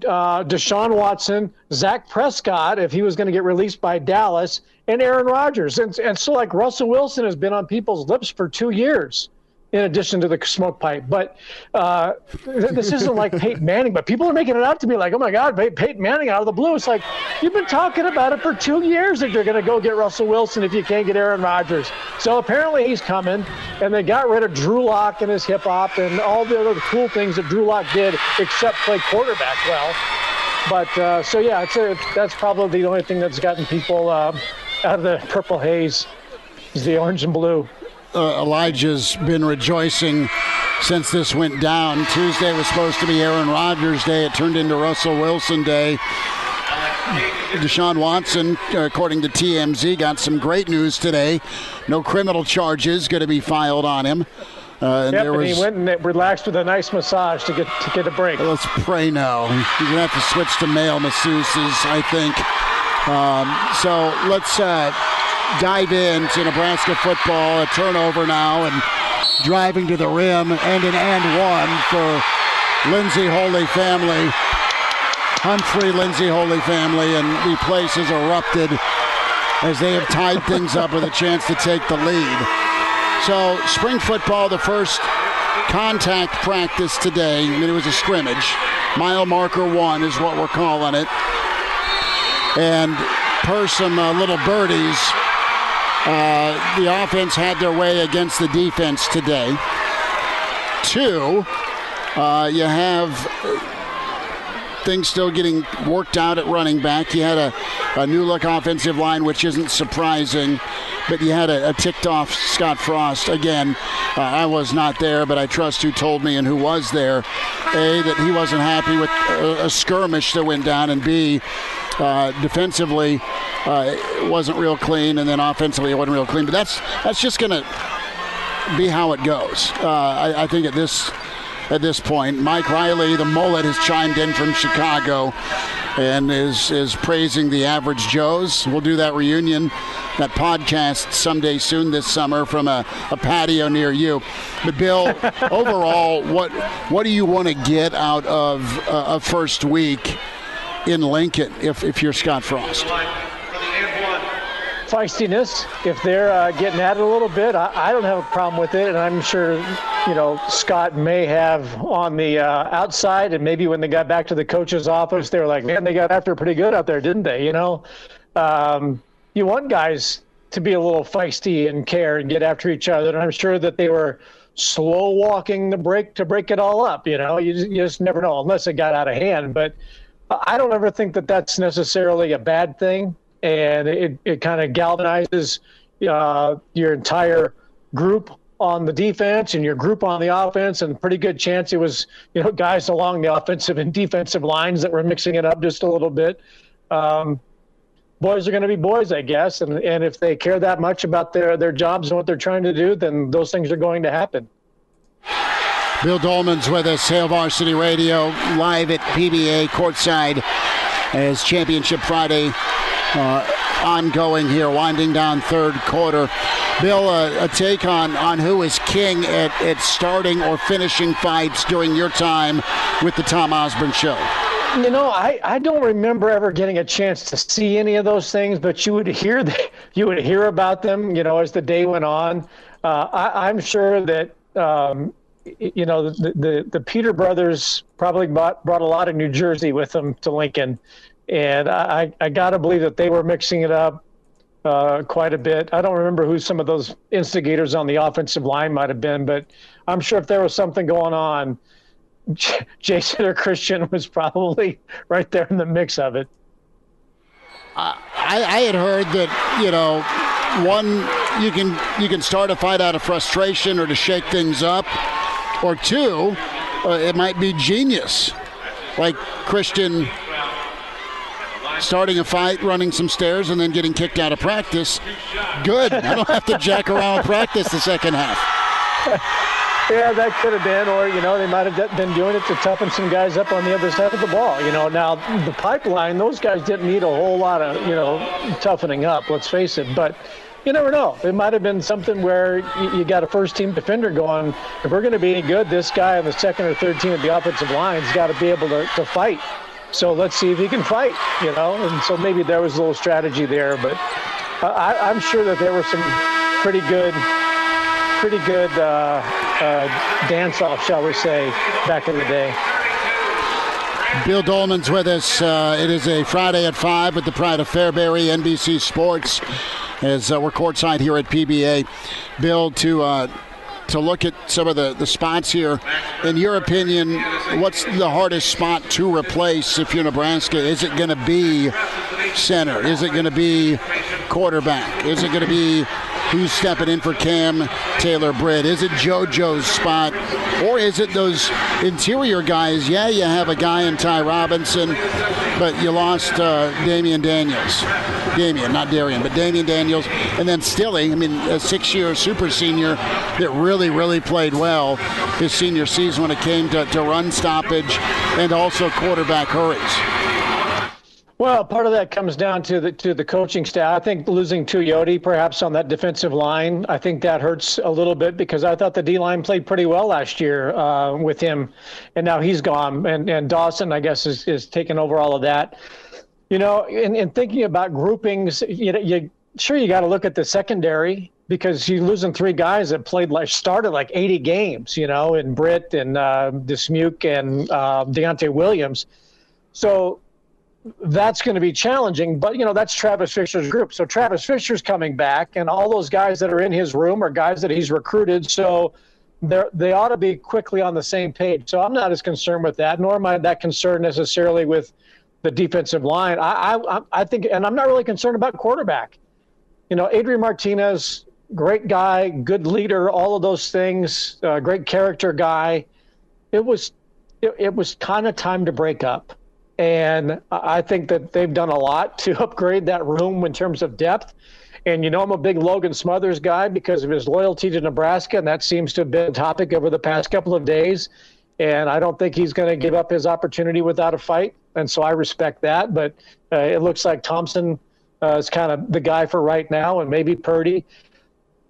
uh, Deshaun Watson, Zach Prescott, if he was going to get released by Dallas, and Aaron Rodgers. And, and so, like, Russell Wilson has been on people's lips for two years in addition to the smoke pipe. But uh, this isn't like Peyton Manning, but people are making it out to be like, oh my God, Peyton Manning out of the blue. It's like, you've been talking about it for two years that you're going to go get Russell Wilson if you can't get Aaron Rodgers. So apparently he's coming, and they got rid of Drew Lock and his hip hop and all the other cool things that Drew Lock did, except play quarterback well. But uh, so, yeah, a, that's probably the only thing that's gotten people uh, out of the purple haze is the orange and blue uh, Elijah's been rejoicing since this went down. Tuesday was supposed to be Aaron Rodgers' day. It turned into Russell Wilson day. Deshaun Watson, according to TMZ, got some great news today. No criminal charges going to be filed on him. Uh, and yep, there was, and he went and relaxed with a nice massage to get to get a break. Let's pray now. You're gonna have to switch to male masseuses, I think. Um, so let's uh, dive into Nebraska football. A turnover now and driving to the rim and an and one for Lindsay Holy family. Humphrey Lindsay Holy family, and the place has erupted as they have tied things up with a chance to take the lead. So, spring football, the first contact practice today. I mean, it was a scrimmage. Mile marker one is what we're calling it. And per some uh, little birdies, uh, the offense had their way against the defense today. Two, uh, you have things still getting worked out at running back. You had a, a new look offensive line, which isn't surprising, but you had a, a ticked off Scott Frost. Again, uh, I was not there, but I trust who told me and who was there. A, that he wasn't happy with a, a skirmish that went down, and B, uh, defensively, uh, it wasn't real clean, and then offensively, it wasn't real clean. But that's that's just going to be how it goes. Uh, I, I, think at this at this point, Mike Riley, the mullet, has chimed in from Chicago and is is praising the average Joes. We'll do that reunion, that podcast someday soon this summer from a, a patio near you. But Bill, overall, what what do you want to get out of uh, a first week? in Lincoln if, if you're Scott Frost? Feistiness. If they're uh, getting at it a little bit, I, I, don't have a problem with it. And I'm sure, you know, Scott may have on the uh, outside. And maybe when they got back to the coach's office, they were like, man, they got after pretty good out there, didn't they? You know, um, you want guys to be a little feisty and care and get after each other. And I'm sure that they were slow walking the break to break it all up. You know, you just, you just never know unless it got out of hand. But I don't ever think that that's necessarily a bad thing, and it, it kind of galvanizes uh, your entire group on the defense and your group on the offense, and pretty good chance it was you know guys along the offensive and defensive lines that were mixing it up just a little bit. Um, boys are going to be boys, I guess, and and if they care that much about their their jobs and what they're trying to do, then those things are going to happen. Bill Dolman's with us, Hail Varsity Radio, live at PBA courtside as Championship Friday uh, ongoing here, winding down third quarter. Bill, uh, a take on, on who is king at, at starting or finishing fights during your time with the Tom Osborne Show? You know, I, I don't remember ever getting a chance to see any of those things, but you would hear the, you would hear about them, you know, as the day went on. Uh, I, am sure that um, you know, the, the, the Peter brothers probably brought, brought a lot of New Jersey with them to Lincoln. And I, I got to believe that they were mixing it up uh, quite a bit. I don't remember who some of those instigators on the offensive line might have been, but I'm sure if there was something going on, Jason or Christian was probably right there in the mix of it. I, I had heard that you know one you can you can start a fight out of frustration or to shake things up, or two, uh, it might be genius, like Christian starting a fight, running some stairs, and then getting kicked out of practice. Good. I don't have to jack around practice the second half. Yeah, that could have been, or you know, they might have been doing it to toughen some guys up on the other side of the ball. You know, now the pipeline, those guys didn't need a whole lot of you know toughening up. Let's face it, but you never know. It might have been something where you, got a first team defender going, if we're going to be any good, this guy on the second or third team of the offensive line's got to be able to, to fight. So let's see if he can fight, you know. And so maybe there was a little strategy there, but I, I'm sure that there were some pretty good, pretty good uh, uh, dance off, shall we say, back in the day. Bill Dolman's with us. Uh, it is a Friday at 5 with the Pride of Fairbury, NBC Sports, as uh, we're courtside here at PBA. Bill, to uh, to look at some of the, the spots here. In your opinion, what's the hardest spot to replace if you're Nebraska? Is it going to be center? Is it going to be quarterback? Is it going to be who's stepping in for Cam Taylor Britt? Is it JoJo's spot? Or is it those interior guys? Yeah, you have a guy in Ty Robinson, but you lost uh, Damion Daniels. Damion, not Darian, but Damion Daniels. And then Stille, I mean, a six year super senior that really, really played well his senior season when it came to, to run stoppage and also quarterback hurries. Well, part of that comes down to the to the coaching staff. I think losing Tuioti perhaps on that defensive line, I think that hurts a little bit because I thought the D line played pretty well last year uh, with him, and now he's gone, and and Dawson I guess is is taking over all of that. You know, in, in thinking about groupings, you know, you sure you got to look at the secondary because you're losing three guys that played like started like 80 games, you know, and Britt and uh, Dismuke and uh, Deontay Williams. So that's going to be challenging. But you know, that's Travis Fisher's group. So Travis Fisher's coming back, and all those guys that are in his room are guys that he's recruited. So they ought to be quickly on the same page. So I'm not as concerned with that, nor am I that concerned necessarily with the defensive line. I I, I think, and I'm not really concerned about quarterback. You know, Adrian Martinez, great guy, good leader, all of those things, uh, great character guy. It was it, it was kind of time to break up. And I think that they've done a lot to upgrade that room in terms of depth. And you know, I'm a big Logan Smothers guy because of his loyalty to Nebraska, and that seems to have been a topic over the past couple of days. And I don't think he's going to give up his opportunity without a fight. And so I respect that. But uh, it looks like Thompson uh, is kind of the guy for right now, and maybe Purdy.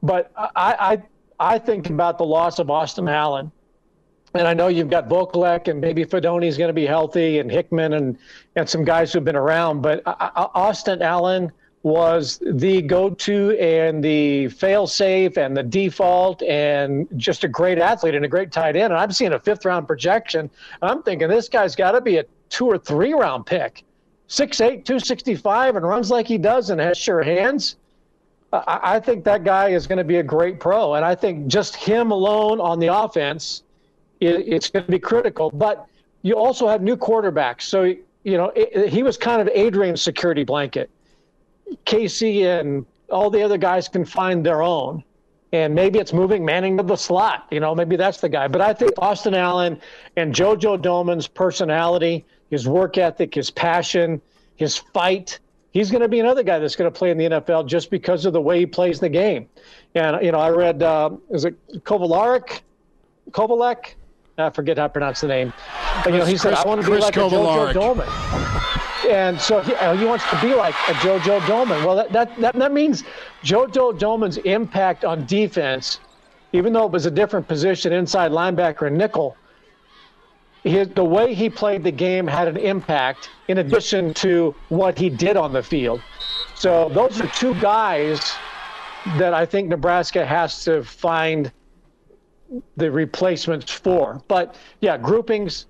But I, I, I think about the loss of Austin Allen and I know you've got Vokolek and maybe Fidone's going to be healthy and Hickman and, and some guys who've been around. But uh, uh, Austin Allen was the go-to and the fail-safe and the default and just a great athlete and a great tight end. And I'm seeing a fifth-round projection. I'm thinking this guy's got to be a two or three-round pick. 6'8", 265, and runs like he does and has sure hands. I, I think that guy is going to be a great pro. And I think just him alone on the offense – it's going to be critical. But you also have new quarterbacks. So, you know, it, he was kind of Adrian's security blanket. Casey and all the other guys can find their own. And maybe it's moving Manning to the slot. You know, maybe that's the guy. But I think Austin Allen and JoJo Domann's personality, his work ethic, his passion, his fight, he's going to be another guy that's going to play in the NFL just because of the way he plays the game. And, you know, I read, uh, is it Kovalaric? Kovalek? I forget how to pronounce the name. But, you know, he said, I want to be like a JoJo Domann. And so he, uh, he, wants to be like a JoJo Domann. Well, that, that, that, that means JoJo Domann's impact on defense, even though it was a different position, inside linebacker and nickel, his, the way he played the game had an impact in addition to what he did on the field. So those are two guys that I think Nebraska has to find the replacements for. But yeah, groupings.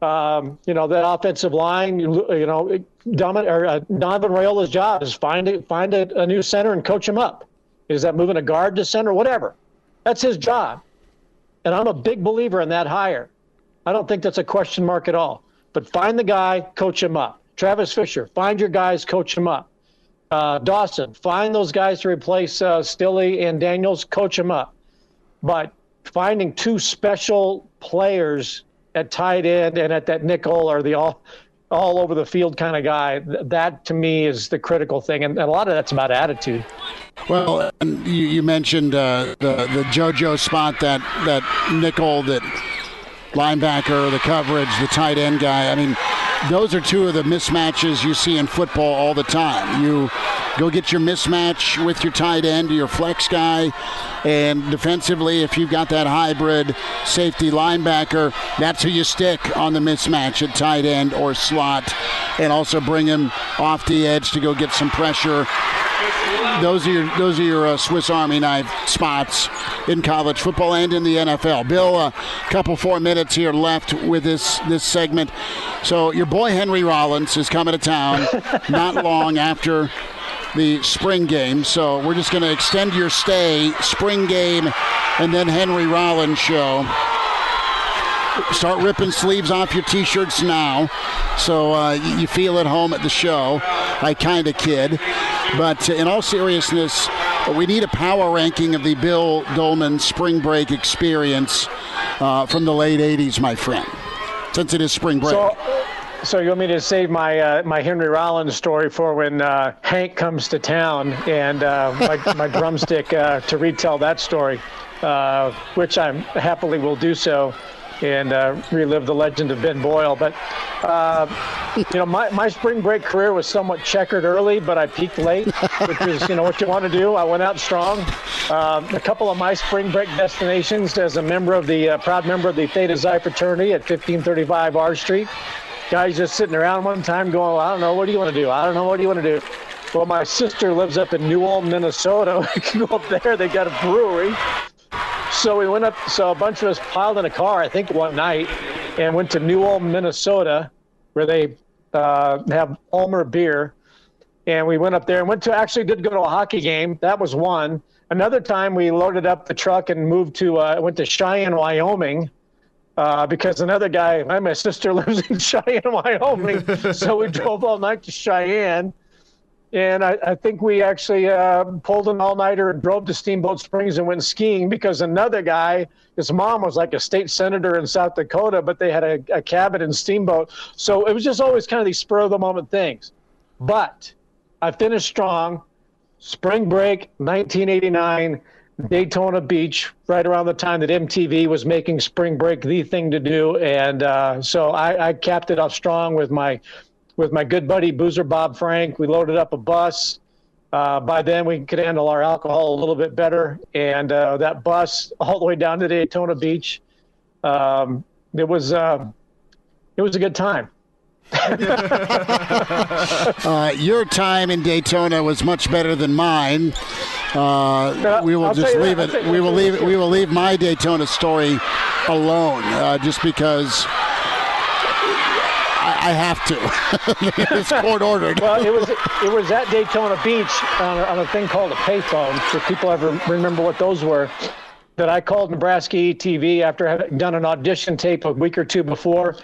Um, you know that offensive line. You, you know, Domin, or, uh, Donovan Raiola's job is find a, find a, a new center and coach him up. Is that moving a guard to center? Whatever. That's his job. And I'm a big believer in that hire. I don't think that's a question mark at all. But find the guy, coach him up. Travis Fisher, find your guys, coach him up. uh, Dawson, find those guys to replace uh, and Daniels, coach them up. But finding two special players at tight end and at that nickel or the all all over the field kind of guy. That to me is the critical thing, and a lot of that's about attitude. Well, you, you, mentioned uh, the the JoJo spot that that nickel that linebacker, the coverage, the tight end guy. I mean, those are two of the mismatches you see in football all the time. You go get your mismatch with your tight end, your flex guy, and defensively, if you've got that hybrid safety linebacker, that's who you stick on the mismatch at tight end or slot, and also bring him off the edge to go get some pressure those are your those are your uh, Swiss Army knife spots in college football and in the NFL. Bill, a couple four minutes here left with this this segment. So your boy Henry Rollins is coming to town not long after the spring game. So we're just going to extend your stay, spring game, and then Henry Rollins show. Start ripping sleeves off your t-shirts now, so uh, you feel at home at the show. I kind of kid, but in all seriousness, we need a power ranking of the Bill Dolman spring break experience uh, from the late '80s, my friend. Since it is spring break. So, so you want me to save my uh, my Henry Rollins story for when uh, Hank comes to town and uh, my, my drumstick uh, to retell that story, uh, which I happily will do so and uh, relive the legend of Ben Boyle. But, uh, you know, my, my spring break career was somewhat checkered early, but I peaked late, which is, you know, what you want to do. I went out strong. Uh, a couple of my spring break destinations as a member of the, uh, proud member of the Theta Xi fraternity at 1535 R Street. Guys just sitting around one time going, well, I don't know, what do you want to do? I don't know, what do you want to do? Well, my sister lives up in New Ulm, Minnesota. We can go up there. They got a brewery. So we went up. So a bunch of us piled in a car, I think, one night, and went to New Ulm, Minnesota, where they uh, have Ulmer beer. And we went up there and went to actually did go to a hockey game. That was one. Another time we loaded up the truck and moved to uh, went to Cheyenne, Wyoming. Uh, because another guy, my sister lives in Cheyenne, Wyoming, so we drove all night to Cheyenne and I, I, think we actually uh, pulled an all nighter and drove to Steamboat Springs and went skiing because another guy, his mom was like a state senator in South Dakota, but they had a, a cabin in Steamboat. So it was just always kind of these spur of the moment things. But I finished strong. Spring break, 1989, Daytona Beach, right around the time that MTV was making spring break the thing to do. And uh, so I, I capped it off strong with my with my good buddy Boozer Bob Frank. We loaded up a bus. Uh, by then, we could handle our alcohol a little bit better, and uh, that bus all the way down to Daytona Beach. Um, it was uh, it was a good time. uh, your time in Daytona was much better than mine. Uh, we will I'll just leave it. We will leave it. We will leave my Daytona story alone, uh, just because I have to. it's court ordered. well, it was it was at Daytona Beach on a, on a thing called a payphone. If people ever remember what those were, that I called Nebraska ETV after having done an audition tape a week or two before.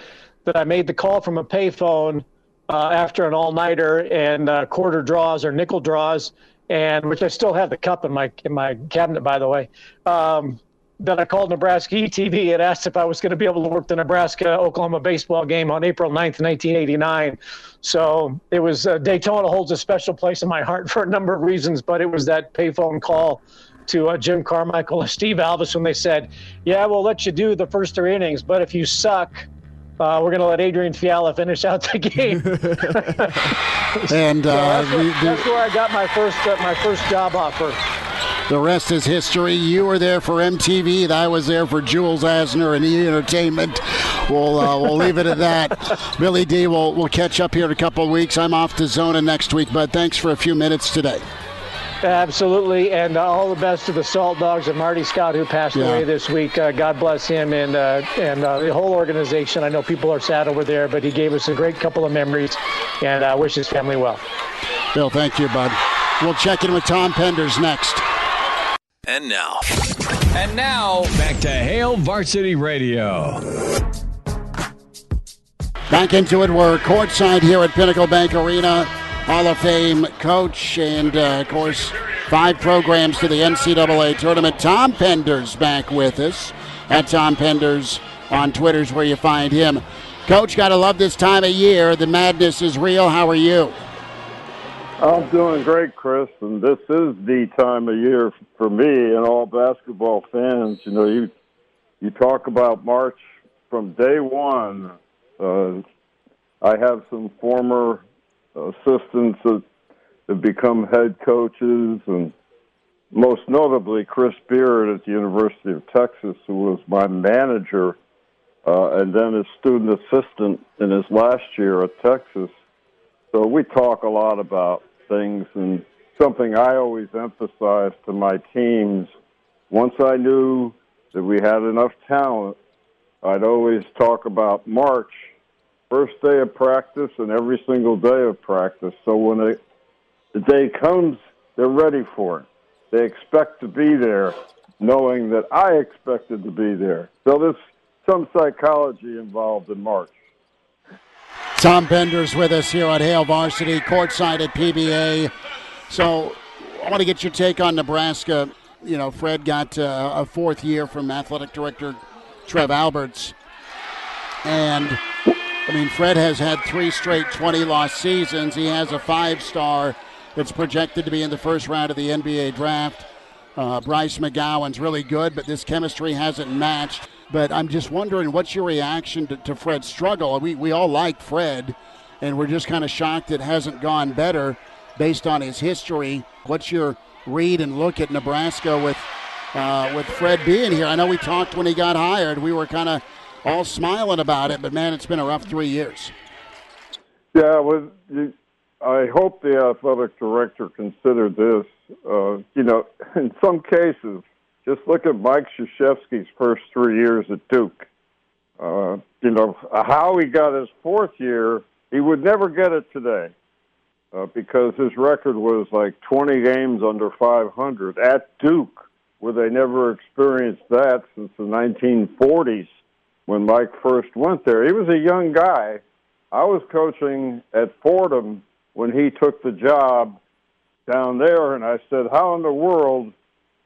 That I made the call from a payphone uh, after an all-nighter and uh, quarter draws or nickel draws, and which I still have the cup in my in my cabinet, by the way. Um, that I called Nebraska ETV and asked if I was going to be able to work the Nebraska Oklahoma baseball game on April 9th, 1989. So it was uh, Daytona holds a special place in my heart for a number of reasons, but it was that payphone call to uh, Jim Carmichael and Steve Alvis when they said, "Yeah, we'll let you do the first three innings, but if you suck." Uh, we're going to let Adrian Fiala finish out the game. and uh, that's, where, that's, where, I got my first uh, my first job offer. The rest is history. You were there for MTV, and I was there for Jules Asner and E Entertainment. We'll uh, we'll leave it at that. Billy D, we'll we'll catch up here in a couple of weeks. I'm off to Zona next week, but thanks for a few minutes today. Absolutely, and uh, all the best to the Salt Dogs and Marty Scott, who passed yeah. away this week. Uh, God bless him and uh, and uh, the whole organization. I know people are sad over there, but he gave us a great couple of memories, and I uh, wish his family well. Bill, thank you, bud. We'll check in with Tom Penders next. And now. And now, back to Hail Varsity Radio. Back into it. We're courtside here at Pinnacle Bank Arena. Hall of Fame coach, and uh, of course, five programs to the NCAA tournament. Tom Penders back with us at Tom Penders on Twitter's where you find him. Coach, got to love this time of year. The madness is real. How are you? I'm doing great, Chris, and this is the time of year for me and all basketball fans. You know, you you talk about March from day one. Uh, I have some former assistants that have become head coaches, and most notably Chris Beard at the University of Texas, who was my manager uh, and then a student assistant in his last year at Texas. So we talk a lot about things, and something I always emphasize to my teams. Once I knew that we had enough talent, I'd always talk about March, first day of practice, and every single day of practice. So when it, the day comes, they're ready for it. They expect to be there, knowing that I expected to be there. So this some psychology involved in March. Tom Penders with us here at Hail Varsity, courtside at PBA. So I want to get your take on Nebraska. You know, Fred got uh, a fourth year from athletic director Trev Alberts. And, I mean, Fred has had three straight 20 loss seasons. He has a five star that's projected to be in the first round of the NBA draft. Uh, Bryce McGowens really good, but this chemistry hasn't matched. But I'm just wondering, what's your reaction to, to Fred's struggle? We, we all like Fred, and we're just kind of shocked it hasn't gone better based on his history. What's your read and look at Nebraska with uh, with Fred being here? I know we talked when he got hired. We were kind of all smiling about it, but man, it's been a rough three years. Yeah, well, I hope the athletic director considered this. Uh, you know, in some cases, just look at Mike Krzyzewski's first three years at Duke. Uh, you know, how he got his fourth year, he would never get it today uh, because his record was like 20 games under 500 at Duke, where they never experienced that since the 1940s when Mike first went there. He was a young guy. I was coaching at Fordham when he took the job down there, and I said, How in the world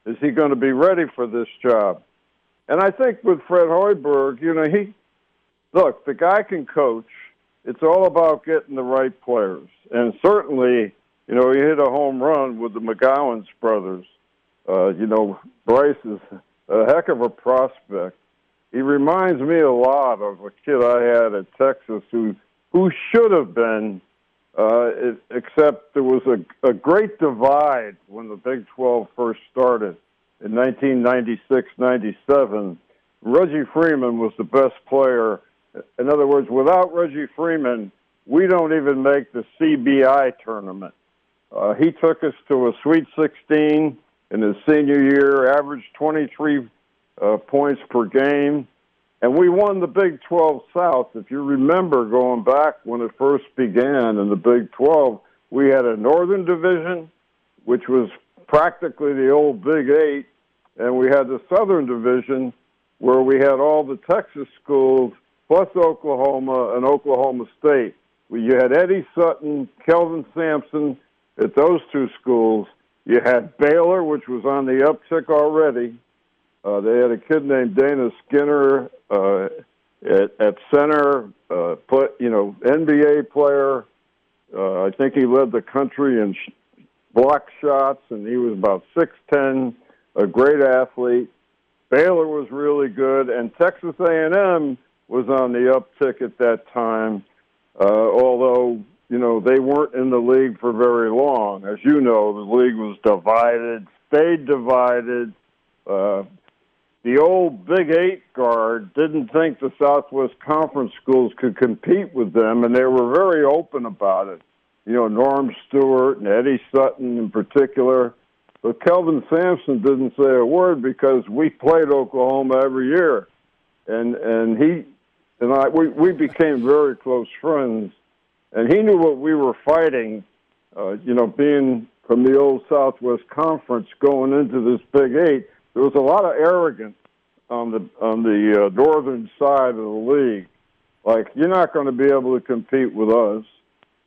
is he going to be ready for this job? And I think with Fred Hoiberg, you know, he look, the guy can coach. It's all about getting the right players. And certainly, you know, he hit a home run with the McGowens brothers. Uh, you know, Bryce is a heck of a prospect. He reminds me a lot of a kid I had at Texas who who should have been uh, it, except there was a, a great divide when the Big 12 first started in 1996 97. Reggie Freeman was the best player. In other words, without Reggie Freeman, we don't even make the CBI tournament. Uh, he took us to a Sweet 16 in his senior year, averaged 23 uh, points per game. And we won the Big 12 South. If you remember going back when it first began in the Big 12, we had a Northern Division, which was practically the old Big Eight, and we had the Southern Division, where we had all the Texas schools plus Oklahoma and Oklahoma State. You had Eddie Sutton, Kelvin Sampson at those two schools. You had Baylor, which was on the uptick already. Uh, they had a kid named Dana Skinner uh, at, at center, uh, put you know NBA player. Uh, I think he led the country in sh- block shots, and he was about six ten, a great athlete. Baylor was really good, and Texas A&M was on the uptick at that time. Uh, although you know they weren't in the league for very long, as you know, the league was divided, stayed divided. Uh, the old Big Eight guard didn't think the Southwest Conference schools could compete with them, and they were very open about it. You know, Norm Stewart and Eddie Sutton in particular. But Kelvin Sampson didn't say a word because we played Oklahoma every year, and and he and I we we became very close friends, and he knew what we were fighting. Uh, you know, being from the old Southwest Conference going into this Big Eight there was a lot of arrogance on the on the uh, northern side of the league. Like you're not going to be able to compete with us.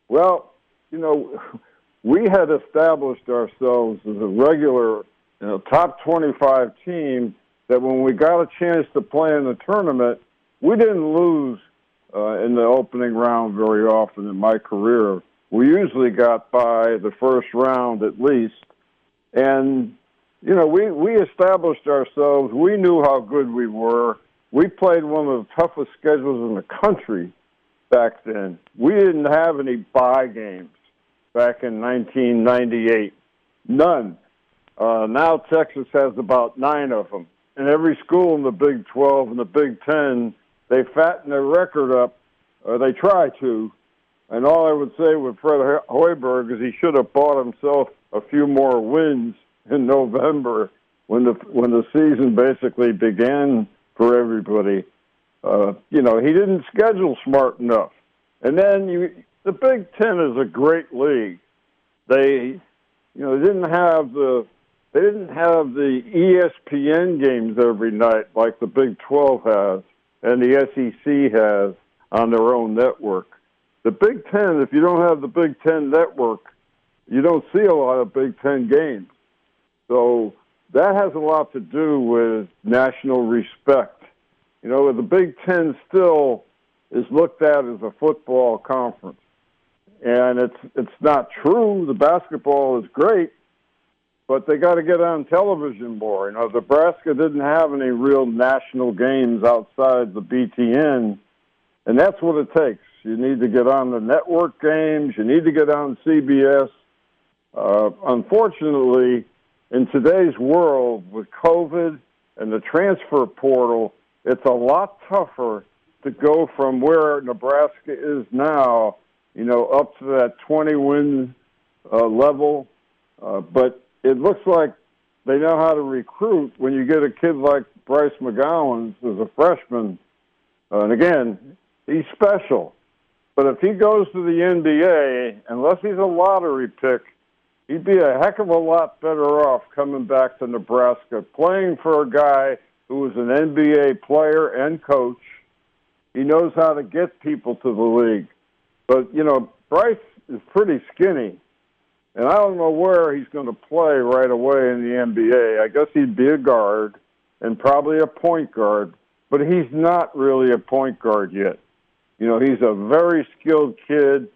Well, you know, we had established ourselves as a regular, you know, top 25 team that when we got a chance to play in the tournament, we didn't lose uh, in the opening round very often in my career. We usually got by the first round at least. And, you know, we, we established ourselves. We knew how good we were. We played one of the toughest schedules in the country back then. We didn't have any bye games back in 1998. None. Uh, now Texas has about nine of them. And every school in the Big 12 and the Big 10, they fatten their record up, or they try to. And all I would say with Fred Hoiberg is he should have bought himself a few more wins in November when the when the season basically began for everybody. Uh, you know, he didn't schedule smart enough. And then you, the Big Ten is a great league. They, you know, they didn't have the they didn't have the ESPN games every night like the Big 12 has and the SEC has on their own network. The Big Ten, if you don't have the Big Ten network, you don't see a lot of Big Ten games. So that has a lot to do with national respect. You know, the Big Ten still is looked at as a football conference and it's it's not true. The basketball is great, but they got to get on television more. You know, Nebraska didn't have any real national games outside the BTN, and that's what it takes. You need to get on the network games. You need to get on CBS. Uh, unfortunately, in today's world with COVID and the transfer portal, it's a lot tougher to go from where Nebraska is now you know, up to that 20 win uh, level. Uh, but it looks like they know how to recruit when you get a kid like Bryce McGowens as a freshman. Uh, and again, he's special. But if he goes to the NBA, unless he's a lottery pick, he'd be a heck of a lot better off coming back to Nebraska, playing for a guy who was an NBA player and coach. He knows how to get people to the league. But you know, Bryce is pretty skinny, and I don't know where he's going to play right away in the NBA. I guess he'd be a guard and probably a point guard, but he's not really a point guard yet. You know, he's a very skilled kid.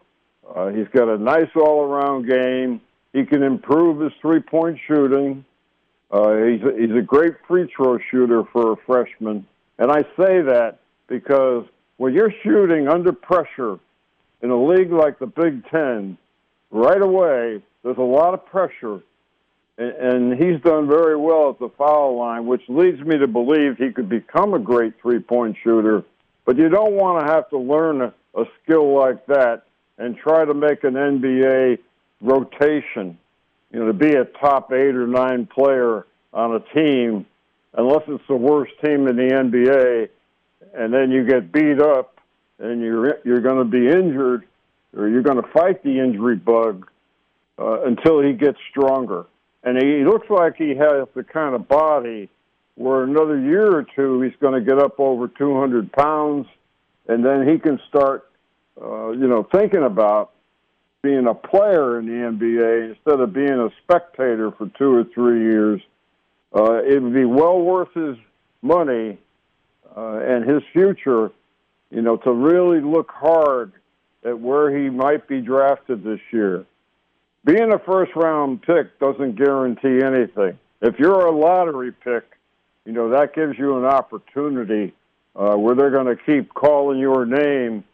Uh, he's got a nice all-around game. He can improve his three-point shooting. Uh, he's a, he's a great free throw shooter for a freshman, and I say that because when you're shooting under pressure in a league like the Big Ten, right away, there's a lot of pressure. And, and he's done very well at the foul line, which leads me to believe he could become a great three point shooter. But you don't want to have to learn a, a skill like that and try to make an NBA rotation, you know, to be a top eight or nine player on a team, unless it's the worst team in the NBA, and then you get beat up and you're you're going to be injured, or you're going to fight the injury bug uh, until he gets stronger. And he looks like he has the kind of body where another year or two he's going to get up over 200 pounds, and then he can start, uh, you know, thinking about being a player in the NBA instead of being a spectator for two or three years. Uh, it would be well worth his money uh, and his future you know, to really look hard at where he might be drafted this year. Being a first round pick doesn't guarantee anything. If you're a lottery pick, you know, that gives you an opportunity uh, where they're going to keep calling your name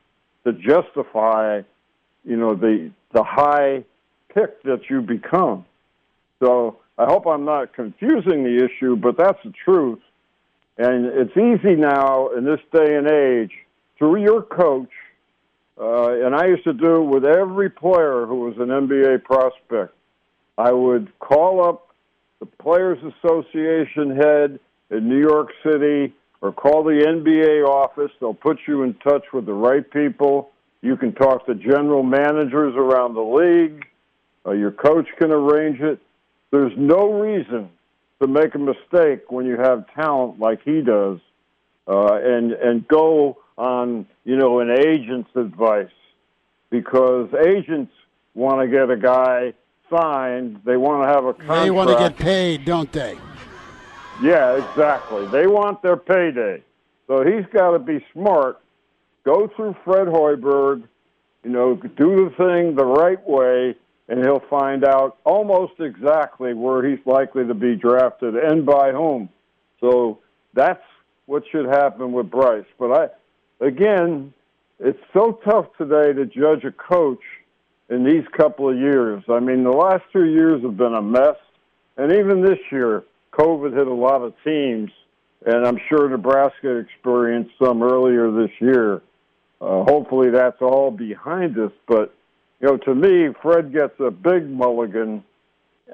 to justify, you know, the the high pick that you become. So I hope I'm not confusing the issue, but that's the truth. And it's easy now in this day and age through your coach, uh, and I used to do it with every player who was an NBA prospect. I would call up the Players Association head in New York City or call the NBA office. They'll put you in touch with the right people. You can talk to general managers around the league. Uh, your coach can arrange it. There's no reason to make a mistake when you have talent like he does, uh, and and go on, you know, an agent's advice because agents want to get a guy signed. They want to have a contract. They want to get paid, don't they? Yeah, exactly. They want their payday. So he's got to be smart. Go through Fred Hoiberg, you know, do the thing the right way, and he'll find out almost exactly where he's likely to be drafted and by whom. So that's what should happen with Bryce. But I, again, it's so tough today to judge a coach in these couple of years. I mean, the last two years have been a mess, and even this year, COVID hit a lot of teams, and I'm sure Nebraska experienced some earlier this year. Uh, hopefully, that's all behind us. But you know, to me, Fred gets a big mulligan.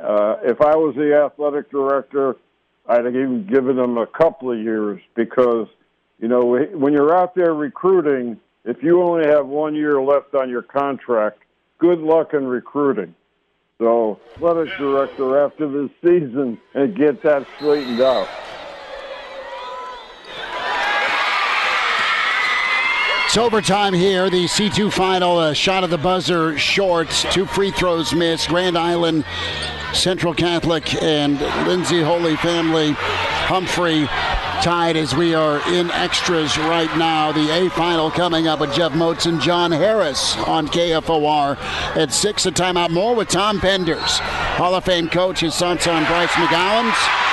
Uh, if I was the athletic director, I'd have even given him a couple of years because, you know, when you're out there recruiting, if you only have one year left on your contract, good luck in recruiting. So, athletic director after this season and get that straightened out. It's overtime here. The C2 final, a shot of the buzzer, short, two free throws missed. Grand Island, Central Catholic, and Lindsay Holy Family, Humphrey tied as we are in extras right now. The A final coming up with Jeff Motz and John Harris on KFOR at 6. A timeout more with Tom Penders, Hall of Fame coach, his son's on Bryce McGowens.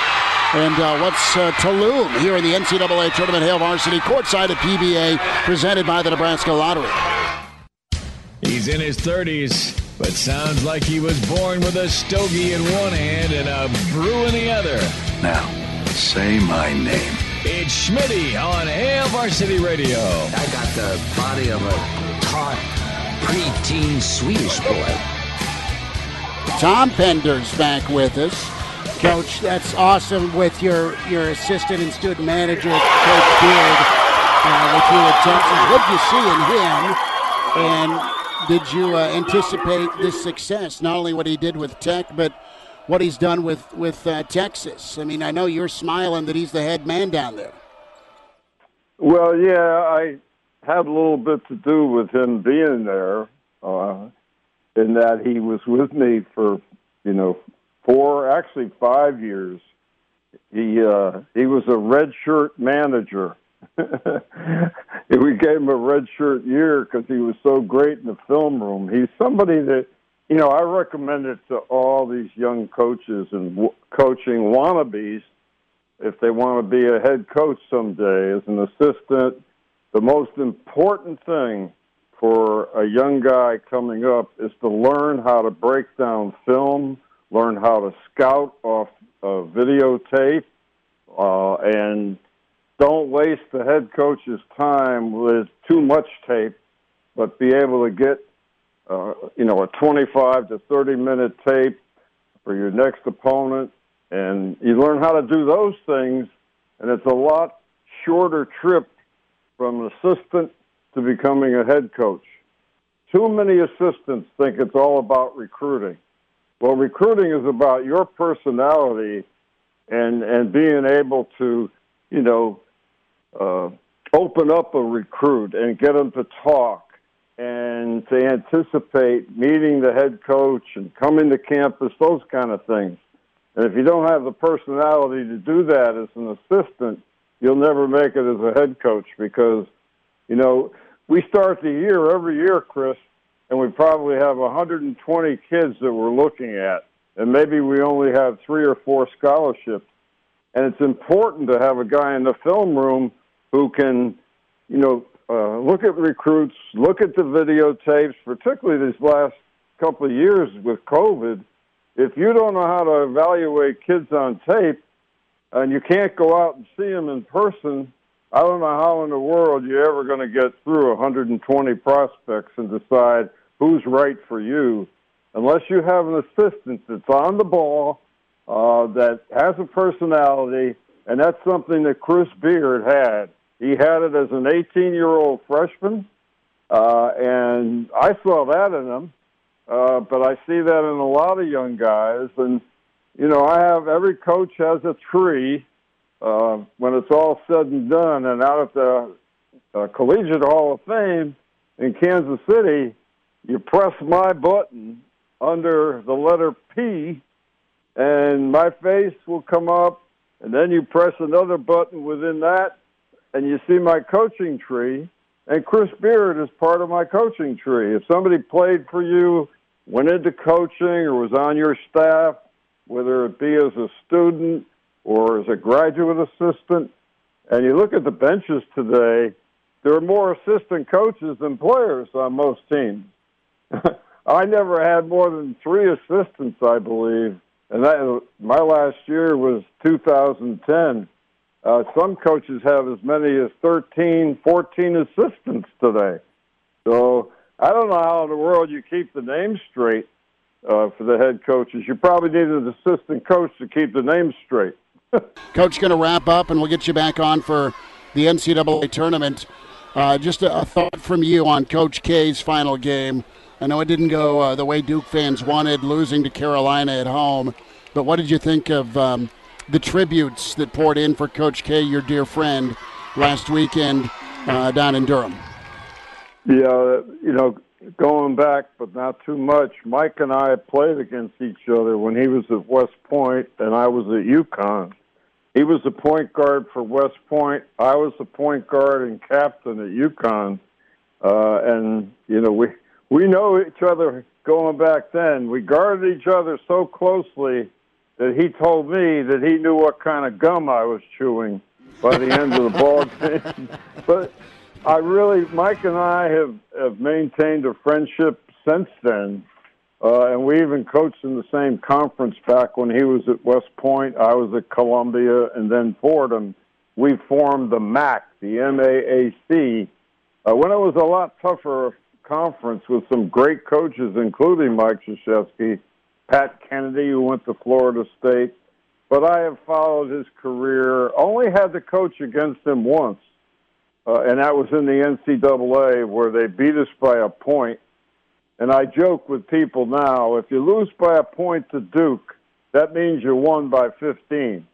And uh, what's uh, Tulum here in the NCAA Tournament Hail Varsity courtside at PBA presented by the Nebraska Lottery. He's in his 30s, but sounds like he was born with a stogie in one hand and a brew in the other. Now, say my name. It's Schmitty on Hail Varsity Radio. I got the body of a taut, preteen Swedish boy. Tom Penders back with us. Coach, that's awesome with your, your assistant and student manager, Coach Beard, uh, with you at Texas. What did you see in him? And did you uh, anticipate this success? Not only what he did with Tech, but what he's done with, with uh, Texas. I mean, I know you're smiling that he's the head man down there. Well, yeah, I had a little bit to do with him being there, uh, in that he was with me for, you know, four, actually five years. He uh, he was a red shirt manager. we gave him a red shirt year because he was so great in the film room. He's somebody that you know I recommend it to all these young coaches and w- coaching wannabes if they want to be a head coach someday as an assistant. The most important thing for a young guy coming up is to learn how to break down film learn how to scout off a videotape, uh, and don't waste the head coach's time with too much tape, but be able to get, uh, you know, a 25 to 30 minute tape for your next opponent, and you learn how to do those things, and it's a lot shorter trip from an assistant to becoming a head coach. Too many assistants think it's all about recruiting. Well, recruiting is about your personality and and being able to, you know, uh, open up a recruit and get them to talk and to anticipate meeting the head coach and coming to campus, those kind of things. And if you don't have the personality to do that as an assistant, you'll never make it as a head coach because, you know, we start the year every year, Chris, and we probably have 120 kids that we're looking at, and maybe we only have three or four scholarships. And it's important to have a guy in the film room who can, you know, uh, look at recruits, look at the videotapes, particularly these last couple of years with COVID. If you don't know how to evaluate kids on tape, and you can't go out and see them in person, I don't know how in the world you're ever going to get through 120 prospects and decide who's right for you unless you have an assistant that's on the ball, uh, that has a personality, and that's something that Chris Beard had. He had it as an 18 year old freshman, uh, and I saw that in him, uh, but I see that in a lot of young guys. And, you know, I have every coach has a tree uh, when it's all said and done, and out at the uh, Collegiate Hall of Fame in Kansas City, you press my button under the letter P, and my face will come up, and then you press another button within that, and you see my coaching tree. And Chris Beard is part of my coaching tree. If somebody played for you, went into coaching, or was on your staff, whether it be as a student or as a graduate assistant, and you look at the benches today, there are more assistant coaches than players on most teams. I never had more than three assistants, I believe, and that my last year was 2010. Uh, some coaches have as many as 13, 14 assistants today. So I don't know how in the world you keep the names straight uh, for the head coaches. You probably need an assistant coach to keep the names straight. Coach, going to wrap up, and we'll get you back on for the NCAA tournament. Uh, just a, a, thought from you on Coach K's final game. I know it didn't go uh, the way Duke fans wanted, losing to Carolina at home. But what did you think of um, the tributes that poured in for Coach K, your dear friend, last weekend uh, down in Durham? Yeah, you know, going back, but not too much. Mike and I played against each other when he was at West Point and I was at UConn. He was the point guard for West Point. I was the point guard and captain at UConn. Uh, and you know, we we know each other going back then. We guarded each other so closely that he told me that he knew what kind of gum I was chewing by the end of the ball game. but I really, Mike and I have, have maintained a friendship since then. Uh, and we even coached in the same conference back when he was at West Point. I was at Columbia and then Fordham. We formed the MAC, the MAAC, uh, when it was a lot tougher conference with some great coaches, including Mike Krzyzewski, Pat Kennedy, who went to Florida State. But I have followed his career. Only had to coach against him once, uh, and that was in the NCAA, where they beat us by a point. And I joke with people now: if you lose by a point to Duke, that means you won by 15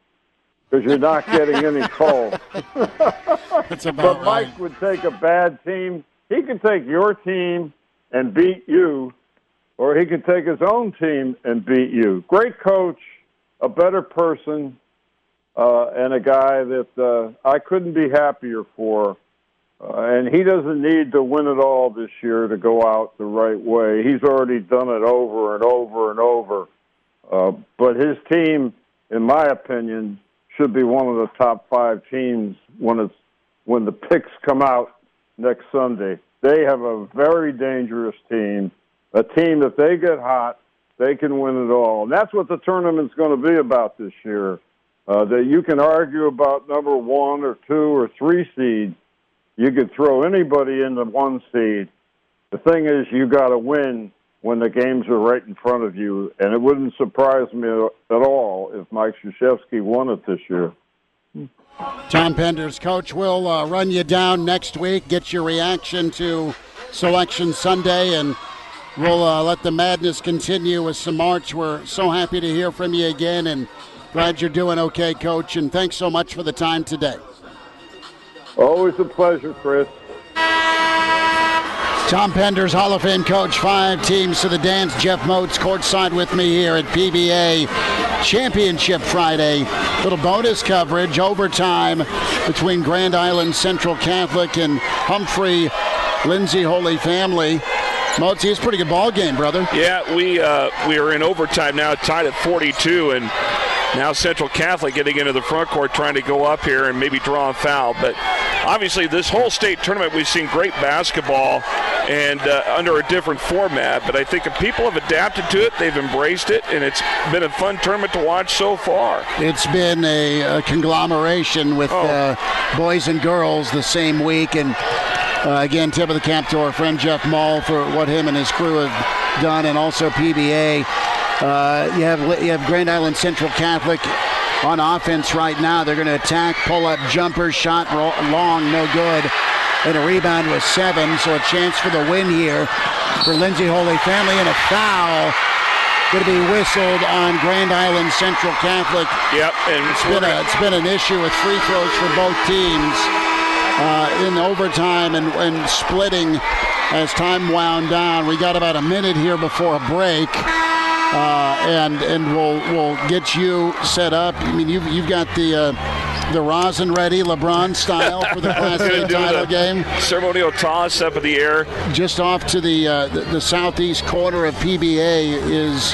because you're not getting any calls. But Mike would take a bad team. He could take your team and beat you, or he could take his own team and beat you. Great coach, a better person, uh, and a guy that uh, I couldn't be happier for. Uh, and he doesn't need to win it all this year to go out the right way. He's already done it over and over and over. Uh, but his team, in my opinion, should be one of the top five teams when it's when the picks come out next Sunday. They have a very dangerous team, a team that they get hot, they can win it all, and that's what the tournament's going to be about this year. Uh, that you can argue about number one or two or three seeds. You could throw anybody in the one seed. The thing is, you got to win when the games are right in front of you, and it wouldn't surprise me at all if Mike Krzyzewski won it this year. Tom Penders, coach, will uh, run you down next week, get your reaction to Selection Sunday, and we'll uh, let the madness continue with some March. We're so happy to hear from you again, and glad you're doing okay, coach. And thanks so much for the time today. Always a pleasure, Chris. Tom Penders, Hall of Fame coach, five teams to the dance. Jeff Motz courtside with me here at PBA Championship Friday. Little bonus coverage, overtime between Grand Island Central Catholic and Humphrey Lindsay Holy Family. Motz, it's a pretty good ball game, brother. Yeah, we uh, we are in overtime now, tied at 42, and now Central Catholic getting into the front court, trying to go up here and maybe draw a foul. But obviously, this whole state tournament, we've seen great basketball and uh, under a different format. But I think if people have adapted to it, they've embraced it, and it's been a fun tournament to watch so far. It's been a, a conglomeration with Oh. uh, boys and girls the same week. And uh, again, tip of the cap to our friend Jeff Mull for what him and his crew have done, and also PBA. Uh, you have you have Grand Island Central Catholic on offense right now. They're going to attack, pull up jumper, shot long, no good, and a rebound with seven. So a chance for the win here for Lindsay Holy Family, and a foul going to be whistled on Grand Island Central Catholic. Yep, and It's been, a, it's been an issue with free throws for both teams uh, in overtime and, and splitting as time wound down. We got about a minute here before a break. Uh, and and we'll we'll get you set up. I mean, you've you've got the uh, the rosin ready, LeBron style for the Class A title game. Ceremonial toss up in the air. Just off to the, uh, the the southeast corner of PBA is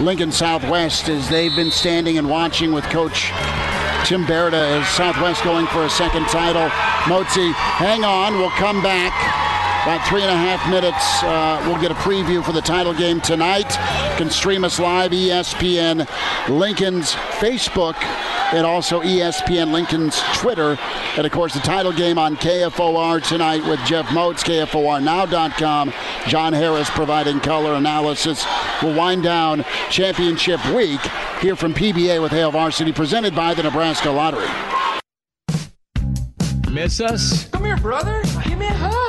Lincoln Southwest, as they've been standing and watching with Coach Tim Berta as Southwest going for a second title. Motzi, hang on, we'll come back. About three and a half minutes, uh, we'll get a preview for the title game tonight. Can stream us live, ESPN, Lincoln's Facebook, and also ESPN Lincoln's Twitter. And of course, the title game on KFOR tonight with Jeff Motz, KFORNow.com. John Harris providing color analysis. We'll wind down championship week here from PBA with Hail Varsity, presented by the Nebraska Lottery. Miss us? Come here, brother. Give me a hug.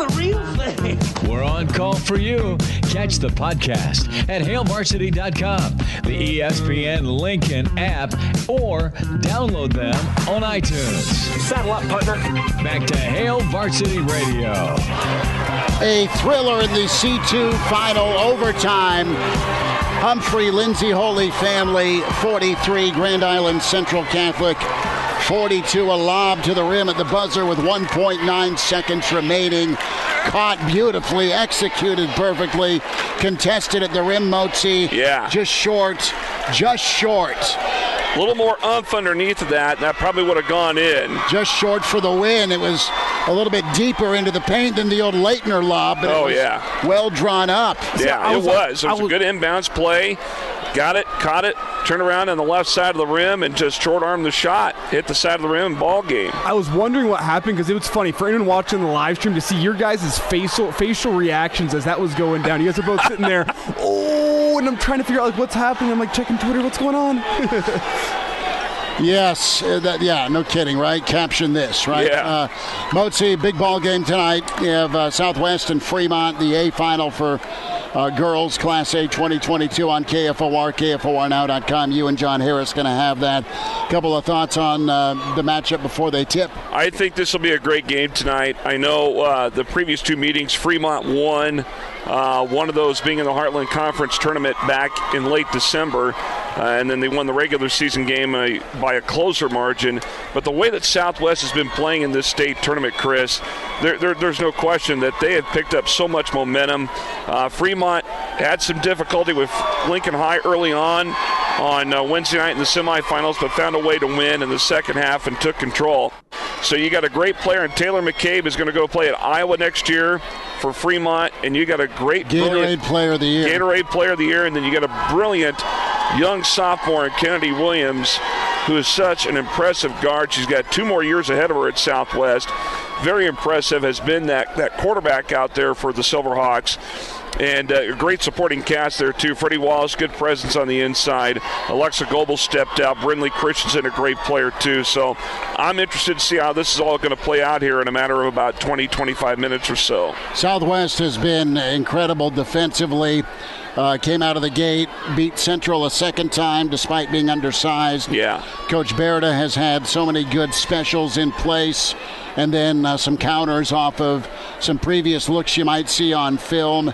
The real thing. We're on call for you. Catch the podcast at HailVarsity.com, the ESPN Lincoln app, or download them on iTunes. Saddle up, partner. Back to Hail Varsity Radio. A thriller in the C2 final overtime. Humphrey Lindsay Holy family 43, Grand Island Central Catholic 42. A lob to the rim at the buzzer with 1.9 seconds remaining. Caught beautifully, executed perfectly, contested at the rim, Motzi. Yeah. Just short, just short. A little more umph underneath of that, and that probably would have gone in. Just short for the win. It was a little bit deeper into the paint than the old Laettner lob, but Oh, it was yeah. well drawn up. Yeah, it was. It was a good inbounds play. Got it, caught it, turned around on the left side of the rim, and just short armed the shot. Hit the side of the rim, ball game. I was wondering what happened because it was funny for anyone watching the live stream to see your guys' facial facial reactions as that was going down. You guys are both sitting there, oh, and I'm trying to figure out like what's happening. I'm like checking Twitter, what's going on? Yes, uh, that, yeah, no kidding, right? Caption this, right? Yeah. Uh, Motzi, big ball game tonight. You have uh, Southwest and Fremont, the A final for uh, girls Class A 2022 on KFOR, KFORNow.com. You and John Harris going to have that. Couple of thoughts on uh, the matchup before they tip. I think this will be a great game tonight. I know uh, the previous two meetings, Fremont won. Uh, one of those being in the Heartland Conference tournament back in late December, uh, and then they won the regular season game uh, by a closer margin. But the way that Southwest has been playing in this state tournament, Chris, there, there, there's no question that they have picked up so much momentum. Uh, Fremont had some difficulty with Lincoln High early on on uh, Wednesday night in the semifinals, but found a way to win in the second half and took control. So you got a great player, and Taylor McCabe is going to go play at Iowa next year for Fremont, and you got a great Gatorade Player of the Year. Gatorade Player of the Year, and then you got a brilliant young sophomore in Kennedy Williams, who is such an impressive guard. She's got two more years ahead of her at Southwest. Very impressive has been that that quarterback out there for the Silverhawks. And uh, a great supporting cast there, too. Freddie Wallace, good presence on the inside. Alexa Goebel stepped out. Brindley Christensen, a great player, too. So I'm interested to see how this is all going to play out here in a matter of about 20, 25 minutes or so. Southwest has been incredible defensively. Uh, came out of the gate, beat Central a second time despite being undersized. Yeah. Coach Berta has had so many good specials in place, and then uh, some counters off of some previous looks you might see on film.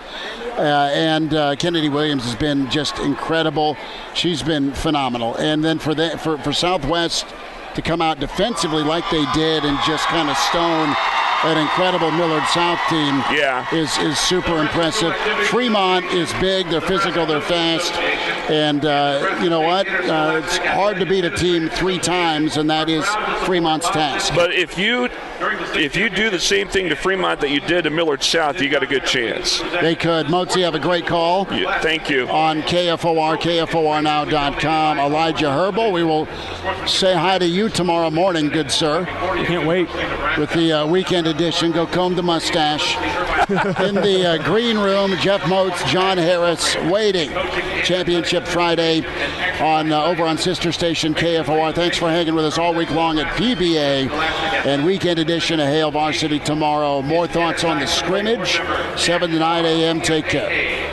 Uh, and uh, Kennedy Williams has been just incredible. She's been phenomenal. And then for the, for, for Southwest to come out defensively like they did and just kind of stone an incredible Millard South team yeah. is, is super impressive. Fremont is big, they're physical, they're fast, and uh, you know what? Uh, it's hard to beat a team three times, and that is Fremont's task. But if you if you do the same thing to Fremont that you did to Millard South, you got a good chance. They could. Motzi, have a great call. Yeah, thank you. On KFOR, KFORnow.com. Elijah Herbal, we will say hi to you tomorrow morning, good sir. Can't wait. With the uh, edition, go comb the mustache. In the uh, green room, Jeff Motz, John Harris, waiting. Championship Friday on uh, over on sister station KFOR. Thanks for hanging with us all week long at PBA and weekend edition of Hail Varsity tomorrow. More thoughts on the scrimmage, 7 to 9 a.m. Take care.